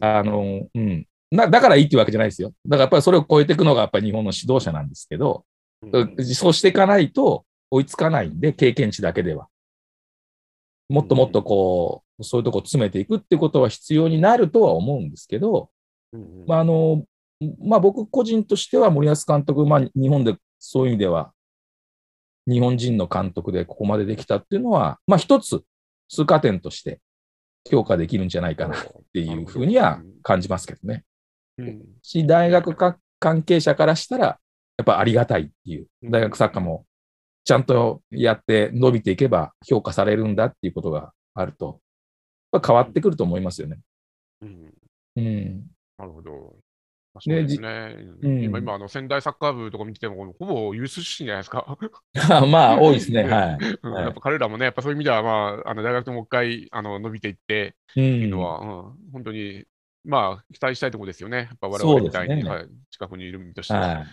あの、うん。だだからいいっていうわけじゃないですよ。だからやっぱりそれを超えていくのがやっぱり日本の指導者なんですけど、うんそうしていかないと追いつかないんで、経験値だけでは。もっともっとこう、そういうとこ詰めていくっていうことは必要になるとは思うんですけど、うんまあ、あの、まあ僕個人としては森保監督、まあ日本でそういう意味では、日本人の監督でここまでできたっていうのは、まあ一つ通過点として評価できるんじゃないかなっていうふうには感じますけどね。うんし、大学か関係者からしたら、やっぱありがたいっていう、大学サッカーもちゃんとやって伸びていけば評価されるんだっていうことがあると、変わってくると思いますよね。うんうん。なるほど。まあそうですね。うん今、今、あの、仙台サッカー部とか見てても、ほぼユース出身じゃないですか？まあ、多いですね。はい。はいうんやっぱ彼らもね、やっぱそういう意味では、まあ、あの大学でもう一回あの伸びていってう。っていうんのは、うん本当に、まあ、期待したいところですよね。やっぱ我々みたいに、はい、近くにいる身としては。はい。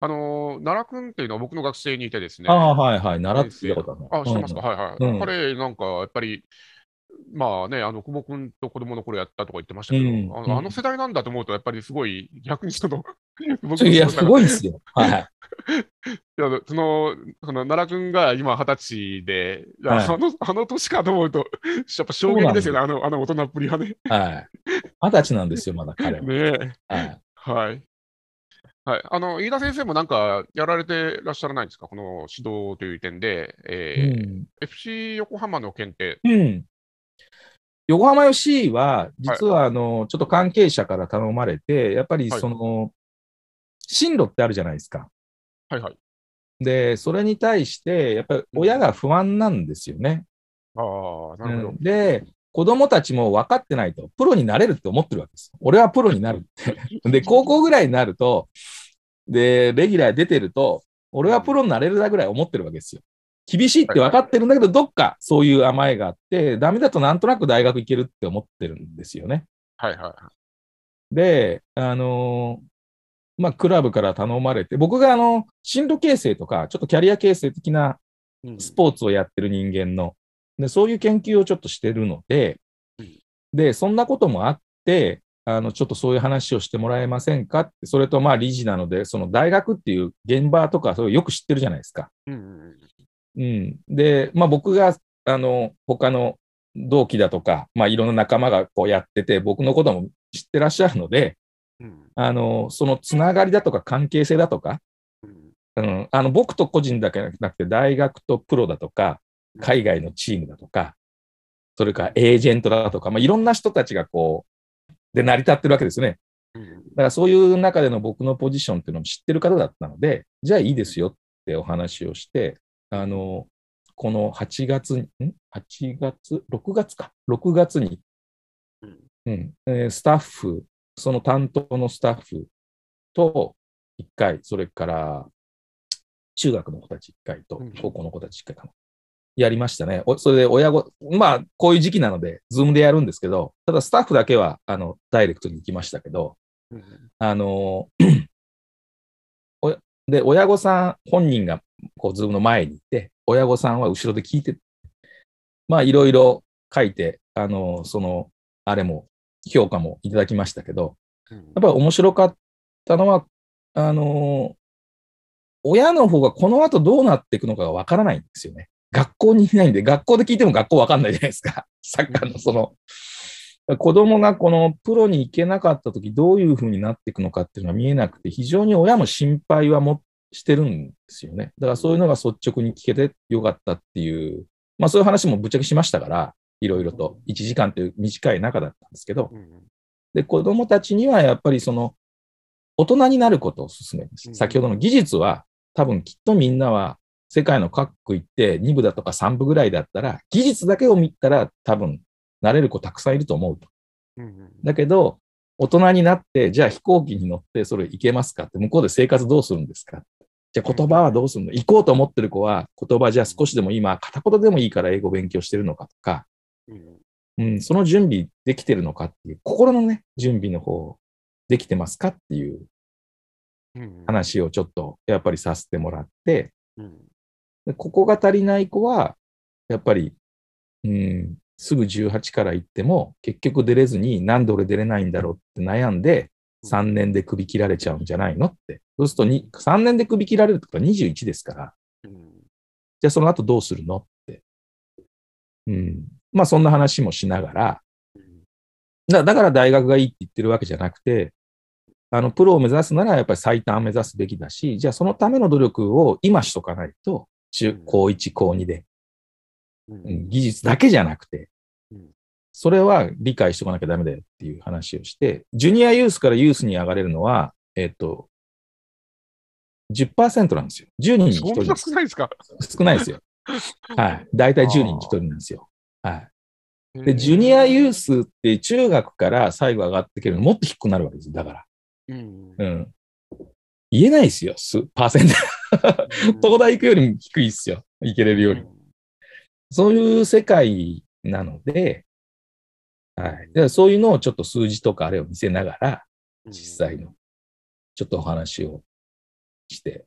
あの、奈良君っていうのは僕の学生にいてですね。ああ、はいはい。習って聞いたことあ知ってますか、はいはい。うん彼なんか、やっぱり、まあね、あの、久保君と子供の頃やったとか言ってましたけど、うんうんあのあの世代なんだと思うと、やっぱりすごい、逆にその、僕いや、すごいいですよ。はい。やその、その奈良君が今二十歳で、はいあの、あの年かと思うと、やっぱ衝撃ですよね、あの、あの大人っぷりはね。はい。二十歳なんですよ、まだ彼は。ねえ。はい。はい。はい。あの、飯田先生もなんかやられてらっしゃらないんですか？この指導という点で、うえーん。FC 横浜の検定。うん。横浜 FC は、実は、あの、ちょっと関係者から頼まれて、やっぱりはいその、進路ってあるじゃないですか。はいはい。で、それに対して、やっぱり親が不安なんですよね。ああ、なるほど。うんで、子供たちも分かってないと、プロになれるって思ってるわけです。俺はプロになるって。で、高校ぐらいになると、で、レギュラー出てると、俺はプロになれるだぐらい思ってるわけですよ。厳しいって分かってるんだけど、どっかそういう甘えがあって、ダメだとなんとなく大学行けるって思ってるんですよね。はいはいはい。で、あのーまあ、クラブから頼まれて、僕があの、進路形成とか、ちょっとキャリア形成的なうんスポーツをやってる人間の、でそういう研究をちょっとしてるのでうん、で、そんなこともあって、あの、ちょっとそういう話をしてもらえませんかって、それとまあ理事なので、その大学っていう現場とか、それをよく知ってるじゃないですか。うんうんうん。で、まあ僕が、あの、他の同期だとか、まあいろんな仲間がこうやってて、僕のことも知ってらっしゃるので、うんあの、そのつながりだとか関係性だとか、うんうん、あの僕と個人だけじゃなくて、大学とプロだとか、海外のチームだとか、それからエージェントだとか、まあ、いろんな人たちがこう、で成り立ってるわけですよね。うんだからそういう中での僕のポジションっていうのを知ってる方だったので、じゃあいいですよってお話をして、あの、この8月に、ん ?8 月 ?6 月か。6月に、うんうんえースタッフ、その担当のスタッフと1回、それから中学の子たち1回とうん高校の子たち1回かな。やりましたね。おそれで親御、まあ、こういう時期なので、ズームでやるんですけど、ただスタッフだけは、あの、ダイレクトに行きましたけど、うんあの、おで、親御さん本人が、こう、ズームの前にいて、親御さんは後ろで聞いて、まあ、いろいろ書いて、あの、その、あれも、評価もいただきましたけど、うんやっぱり面白かったのは、あの、親の方がこの後どうなっていくのかがわからないんですよね。学校にいないんで、学校で聞いても学校わかんないじゃないですか。サッカーのその、子供がこのプロに行けなかった時どういうふうになっていくのかっていうのが見えなくて、非常に親も心配はもしてるんですよね。だからそういうのが率直に聞けてよかったっていう、まあそういう話もぶっちゃけしましたから、いろいろと。1時間という短い中だったんですけど、うんで、子供たちにはやっぱりその、大人になることを勧め。ます。うん。先ほどの技術は、多分きっとみんなは世界の各国行って2部だとか3部ぐらいだったら、技術だけを見たら多分なれる子たくさんいると思うと。だけど、大人になって、じゃあ飛行機に乗ってそれ行けますかって、向こうで生活どうするんですか？じゃあ言葉はどうするの？行こうと思ってる子は言葉じゃあ少しでも今片言でもいいから英語勉強してるのかとか、うん。うん、その準備できてるのかっていう、心のね、準備の方できてますかっていううん。話をちょっとやっぱりさせてもらって、うん。でここが足りない子は、やっぱり、うん、すぐ18から行っても、結局出れずに、なんで俺出れないんだろうって悩んで、3年で首切られちゃうんじゃないのって。そうするとに、3年で首切られるってことは21ですから、うん。じゃあその後どうするのって。うん。まあそんな話もしながら、うん。だだから大学がいいって言ってるわけじゃなくて、あの、プロを目指すならやっぱり最短を目指すべきだし、じゃあそのための努力を今しとかないと、中うん。高1、高2で、技術だけじゃなくてうん、それは理解しとかなきゃダメだよっていう話をして、ジュニアユースからユースに上がれるのは、えっと、10%なんですよ。10人に1そんな人です少ないですか？少ないですよ。はい。だいたい10人に1人なんですよ。はい。で、うんジュニアユースって中学から最後上がっていけるのもっと低くなるわけですよ。だから。うんうん。言えないですよ。すパーセント。東大行くよりも低いですよ。行けれるより。そういう世界なので、はい。でそういうのをちょっと数字とかあれを見せながら、うん実際の、ちょっとお話をして。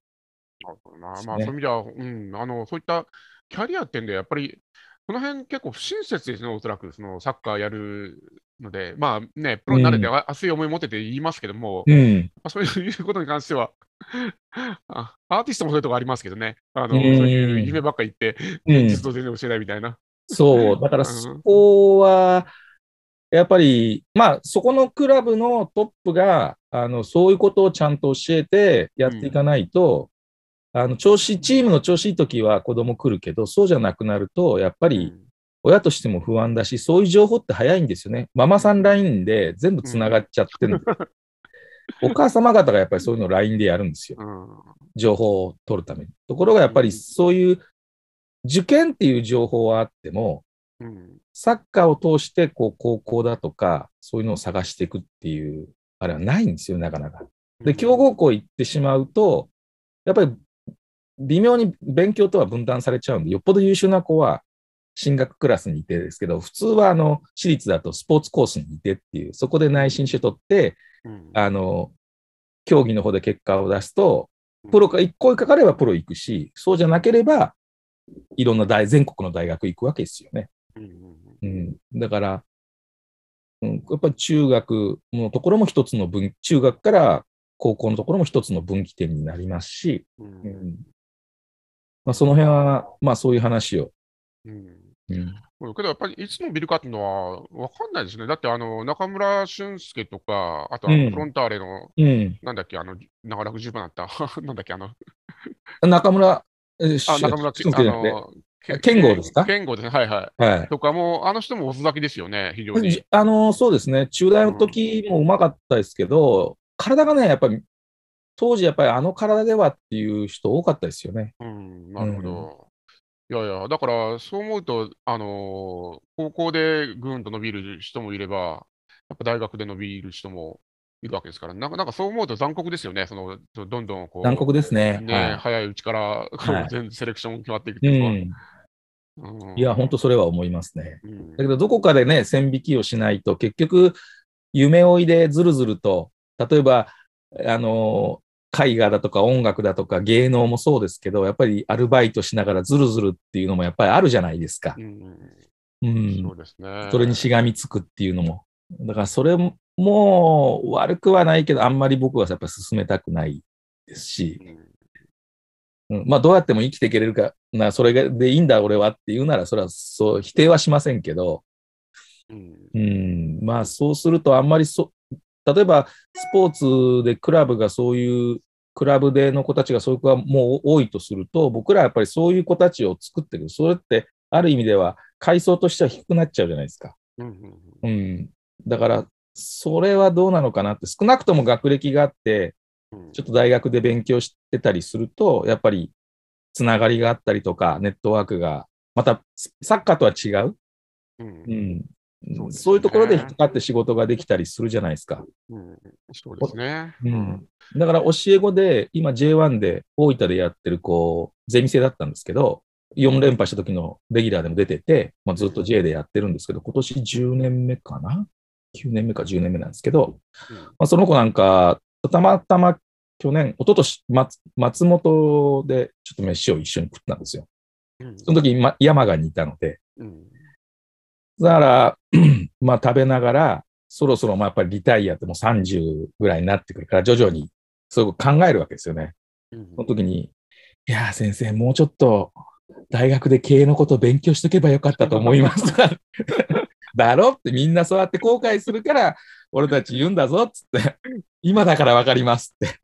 なるほどな。まあ、そういう意味では、うん、あの、そういったキャリアってんで、やっぱり、この辺結構不親切ですね、おそらく、そのサッカーやるので、まあね、プロになれて、うん。あ熱い思い持ってて言いますけども、うん。まあ、そういうことに関しては あ、アーティストもそういうとこありますけどね、あの、うん。そういう夢ばっか言って、うん。実と全然教えないみたいな。そう。だからうん。そこは、やっぱり、まあ、そこのクラブのトップが、あの、そういうことをちゃんと教えてやっていかないと、あの、調子、チームの調子いい時は子供来るけど、そうじゃなくなると、やっぱり親としても不安だし、そういう情報って早いんですよね。ママさん LINE で全部繋がっちゃってるんで、お母様方がやっぱりそういうのを LINE でやるんですよ。うん情報を取るために。ところがやっぱりそういう受験っていう情報はあっても、うんサッカーを通してこう高校だとか、そういうのを探していくっていう、あれはないんですよ、なかなか。で、強豪校行ってしまうと、やっぱり微妙に勉強とは分断されちゃうんで、よっぽど優秀な子は進学クラスにいてですけど、普通はあの、私立だとスポーツコースにいてっていう、そこで内申書取って、うんあの、競技の方で結果を出すと、プロが一個かかればプロ行くし、そうじゃなければ、いろんな大、全国の大学行くわけですよね。うん。だから、うん、やっぱり中学のところも一つの分、中学から高校のところも一つの分岐点になりますし、うんうんまあ、その辺は、まあそういう話を。うんうんけどやっぱりいつのビルかっていうのは分かんないですね。だってあの中村俊輔とか、あとあのうんフロンターレの、うん。なんだっけ、あの長らく10番だった、なんだっけ、あの、中村、あ中村俊介じゃなくてあ剣豪ですか？剣豪ですね、はいはい。はい。とかもう、あの人も遅咲きですよね、非常に。じあの、そうですね。中大の時もうまかったですけど、体がね、やっぱり、当時やっぱりあの体ではっていう人多かったですよね。うん、なるほど。いやいや、だからそう思うと、あのー高校でぐんと伸びる人もいれば、やっぱ大学で伸びる人もいるわけですから、なんかなんかそう思うと残酷ですよね、そのどんどんこう、残酷ですね。ねは早いうちから、はい全セレクション決まっていくってい。いうのは。うん。うんいや、本当それは思いますね。うんだけど、どこかでね、線引きをしないと、結局、夢追いでずるずると、例えば、あの、絵画だとか音楽だとか芸能もそうですけど、やっぱりアルバイトしながらずるずるっていうのもやっぱりあるじゃないですかう。んうん。そうですね。それにしがみつくっていうのも。だからそれも悪くはないけど、あんまり僕はやっぱ進めたくないですし、うんうん、まあどうやっても生きていけれるかな、それでいいんだ俺はっていうなら、それはそう否定はしませんけど、うんうん、まあそうするとあんまりそ、例えばスポーツでクラブがそういう、クラブでの子たちがそういう子がもう多いとすると、僕らはやっぱりそういう子たちを作っていく。それってある意味では階層としては低くなっちゃうじゃないですか。うん。だから、それはどうなのかなって、少なくとも学歴があって、うんちょっと大学で勉強してたりすると、やっぱりつながりがあったりとか、ネットワークが、またサッカーとは違う、うんうんそうねそういうところで引っかかって仕事ができたりするじゃないですか。うんそうですね。うんだから教え子で、今 J1 で大分でやってるこう、ゼミ生だったんですけど、4連覇した時のレギュラーでも出てて、まあ、ずっと J でやってるんですけど、今年10年目かな ?9 年目か10年目なんですけど、うんまあ、その子なんか、たまたま去年、一昨年松松本でちょっと飯を一緒に食ったんですよ。うんその時、ま、山鹿にいたので、うんだから、まあ食べながら、そろそろまあやっぱりリタイアってもう30ぐらいになってくるから、徐々にそういうこと考えるわけですよね。うんその時に、いやー先生、もうちょっと大学で経営のことを勉強しとけばよかったと思います。だろってみんなそうやって後悔するから、俺たち言うんだぞっつって、今だからわかりますって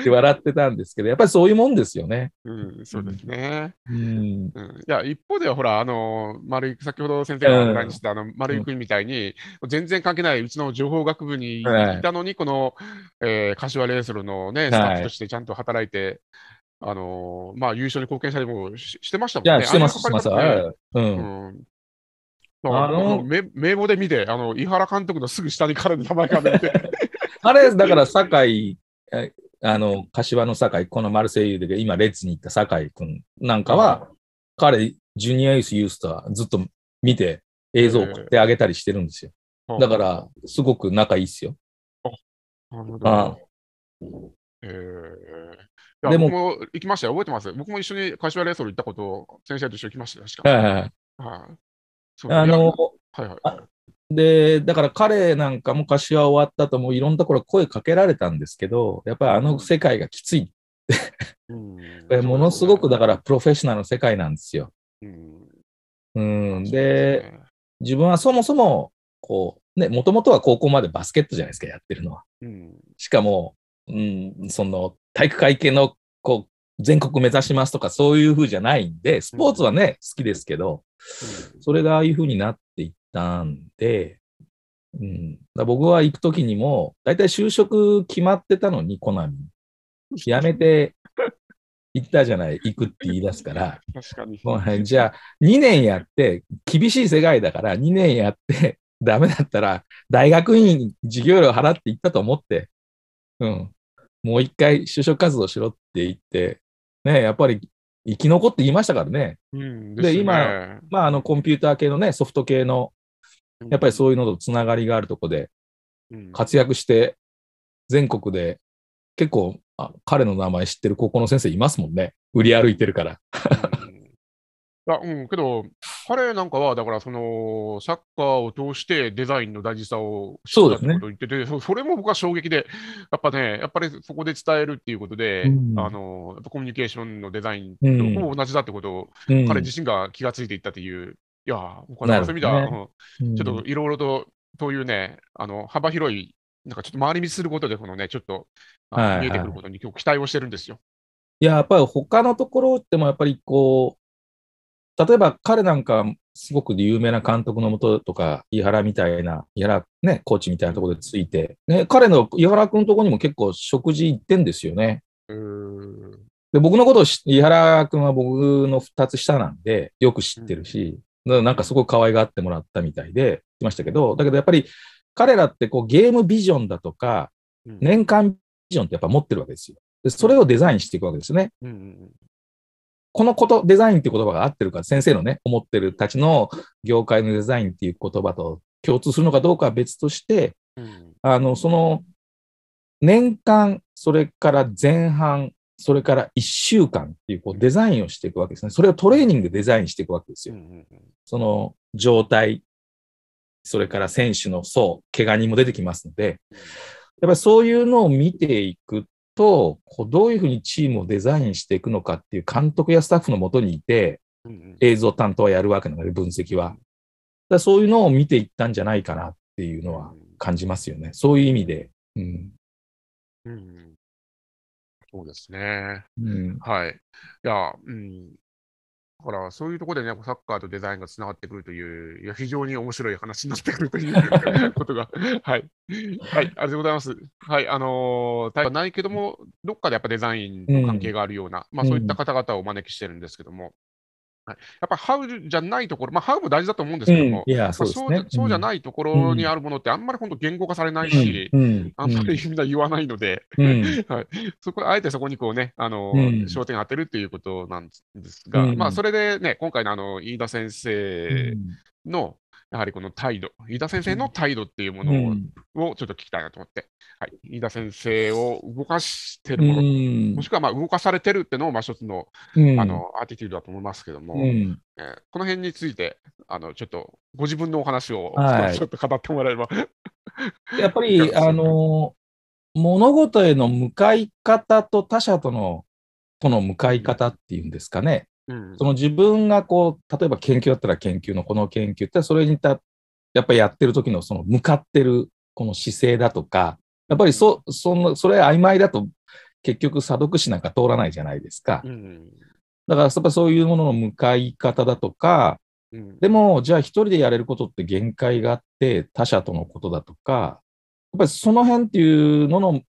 って 笑ってたんですけど、やっぱりそういうもんですよね。うん、そうですね。うん。うん、いや、一方ではほら、あの、丸井、先ほど先生がお話しした、あの、丸井君みたいに、全然関係ないうちの情報学部にいはいたのに、この、えー柏レイソルのね、スタッフとしてちゃんと働いて、あの、まあ、優勝に貢献したりもししてましたもんね。いや、してます、あしてます。うはいうん。あの名名簿で見て、あの井原監督のすぐ下に彼の名前が出て、あれ、だから、酒井、えあの、柏の酒井、このマルセイユで今、レッズに行った酒井君なんかは、彼、ジュニアユース、ユースとはずっと見て、映像を送ってあげたりしてるんですよ。だから、すごく仲いいっすよ。なるほど。あえー。でも僕も行きましたよ、覚えてます？僕も一緒に柏レイソル行ったことを先生と一緒に行きましたよ、確か。はいはい。はい。あの、はいはい。あで、だから彼なんかも柏終わった後もいろんなところ声かけられたんですけど、やっぱりあの世界がきつい。うん ものすごくだからプロフェッショナルの世界なんですよ。うんうん。で、ね自分はそもそも、こう、ね、もともとは高校までバスケットじゃないですか、やってるのは。うんしかも、うん、その体育会系のこう全国目指しますとかそういう風じゃないんで、スポーツはね、好きですけど、それがああいう風になっていったんで、うん、だ僕は行くときにも、だいたい就職決まってたのに、コナミ。辞めて行ったじゃない、行くって言い出すから、確かに。もうじゃあ2年やって、厳しい世界だから2年やって、ダメだったら大学院授業料払って行ったと思って、うん。もう一回就職活動しろって言って、ね、やっぱり生き残って言いましたからね。うんで今ねまあ、あの、コンピューター系のね、ソフト系の、やっぱりそういうのとつながりがあるとこでうん活躍して、全国で結構あ彼の名前知ってる高校の先生いますもんね。売り歩いてるから。うんいやうん、けど、彼なんかは、だから、その、サッカーを通してデザインの大事さを知ったってことを言ってて、そそれも僕は衝撃で、やっぱね、やっぱりそこで伝えるっていうことで、うん。あの、やっぱコミュニケーションのデザインうんとほぼ同じだってことを、うん。彼自身が気がついていったっていう、いやー、僕はそういう意味では、ちょっうん。といろいろと、そういうね、あの、幅広い、なんかちょっと回り道することで、このね、ちょっと、はいはい。見えてくることに今日期待をしてるんですよ。いや、やっぱり他のところってもやっぱりこう、例えば彼なんかすごく有名な監督のもととか、井原みたいな、井原ね、コーチみたいなところでついて、ね、彼の井原君のところにも結構食事行ってんですよね。うーんで、僕のことを知井原君は僕の2つ下なんで、よく知ってるし、だからなんかすごく可愛がってもらったみたいで、来ましたけど、だけどやっぱり彼らってこうゲームビジョンだとか、うん年間ビジョンってやっぱ持ってるわけですよ。で、それをデザインしていくわけですね。うんうんこのこと、デザインっていう言葉が合ってるか、先生のね、思ってるたちの業界のデザインっていう言葉と共通するのかどうかは別として、うんあの、その、年間、それから前半、それから1週間っていうこうデザインをしていくわけですね。それをトレーニングでデザインしていくわけですよ。うんうんその状態、それから選手の層、怪我人も出てきますので、やっぱりそういうのを見ていくと、こうどういうふうにチームをデザインしていくのかっていう監督やスタッフのもとにいて、映像担当はやるわけなので、分析は。だそういうのを見ていったんじゃないかなっていうのは感じますよね。そういう意味で。うん。うんそうですね。うん。はい。いや、うん。だからそういうところでね、サッカーとデザインがつながってくるという、いや非常に面白い話になってくるという ことが、はい。はい、ありがとうございます。はい、あのー、タイはないけども、どっかでやっぱデザインと関係があるような、まあそういった方々をお招きしてるんですけども、はい、やっぱハウじゃないところ、まあハウも大事だと思うんですけども、そうじゃないところにあるものってあんまり本当言語化されないし、うん。うん。あんまりみんな言わないので、うん。はい、そこあえてそこにこうね、あのうん。焦点を当てるっていうことなんですが、うん。まあ、それでね、今回のあの飯田先生の、やはりこの態度、飯田先生の態度っていうもうのん。をちょっと聞きたいなと思って、はい、飯田先生を動かしてうるもの、ん。もしくはまあ動かされてるっていうのもまあ一つの,、うん。あのアーティテュードだと思いますけども、うん。えーこの辺について、あのちょっとご自分のお話をはい。ちょっと語ってもらえれば。やっぱり、あの、物事への向かい方と他者との、との向かい方っていうんですかね。うん。その自分がこう、例えば研究だったら研究のこの研究って、それにた、やっぱりやってる時のその向かってるこの姿勢だとか、やっぱりそ、その、それ曖昧だと結局査読士なんか通らないじゃないですか。うん。だからやっぱそういうものの向かい方だとか、うん。でも、じゃあ一人でやれることって限界があって、他者とのことだとか、やっぱりその辺っていうのの、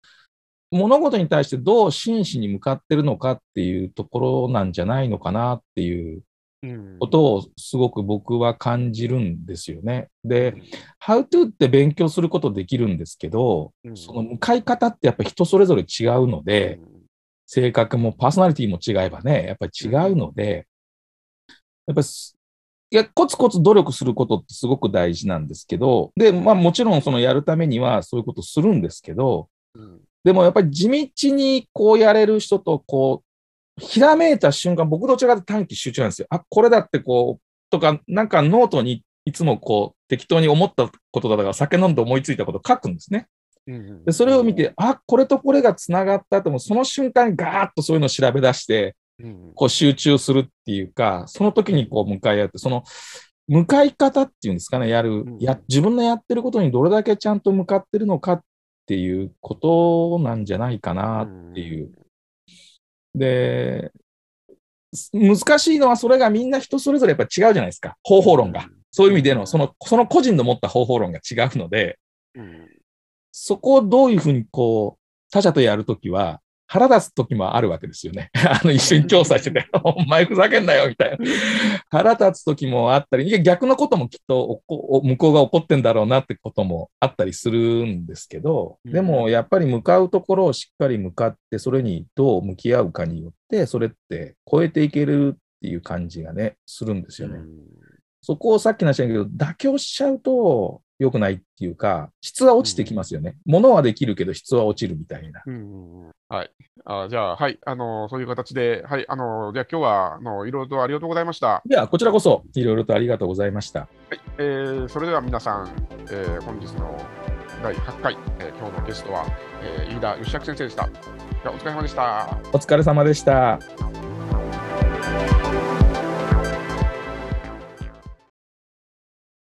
物事に対してどう真摯に向かってるのかっていうところなんじゃないのかなっていううん。ことをすごく僕は感じるんですよね。で、How to って勉強することできるんですけど、うん。その向かい方ってやっぱ人それぞれ違うので、性格もパーソナリティも違えばね、やっぱり違うので、やっぱりす、いや、コツコツ努力することってすごく大事なんですけど、で、まあもちろんそのやるためにはそういうことするんですけど、うんでもやっぱり地道にこうやれる人と、こう、ひらめいた瞬間、僕どちらかと短期集中なんですよ。あ、これだってこう、とか、なんかノートにいつもこう、適当に思ったことだから酒飲んで思いついたこと書くんですね。うんで、それを見て、あ、これとこれが繋がったとも、その瞬間ガーッとそういうのを調べ出して、うんこう集中するっていうか、その時にこう向かい合うって、その向かい方っていうんですかね、やるうん、や、自分のやってることにどれだけちゃんと向かってるのかっていうことなんじゃないかなっていう。で、す難しいのはそれがみんな人それぞれやっぱ違うじゃないですか。方法論が。そういう意味での、その、その個人の持った方法論が違うので、うんそこをどういうふうにこう、他者とやるときは、腹立つときもあるわけですよね。あの、一緒に調査してて、お前ふざけんなよ、みたいな。腹立つときもあったり、逆のこともきっとおこお向こうが怒ってんだろうなってこともあったりするんですけど、うんでもやっぱり向かうところをしっかり向かって、それにどう向き合うかによって、それって超えていけるっていう感じがね、するんですよね。そこをさっきの話だけど、妥協しちゃうと良くないっていうか、質は落ちてきますよね。物はできるけど質は落ちるみたいな。うんうんうんはい。あじゃあ、はい。あの、そういう形で、はい。あの、じゃあ今日は、あの、いろいろとありがとうございました。では、こちらこそいろいろとありがとうございました。はい。えーそれでは皆さん、えー本日の第8回、えー今日のゲストは、えー飯田義明先生でした。じゃあお疲れ様でした。お疲れ様でした。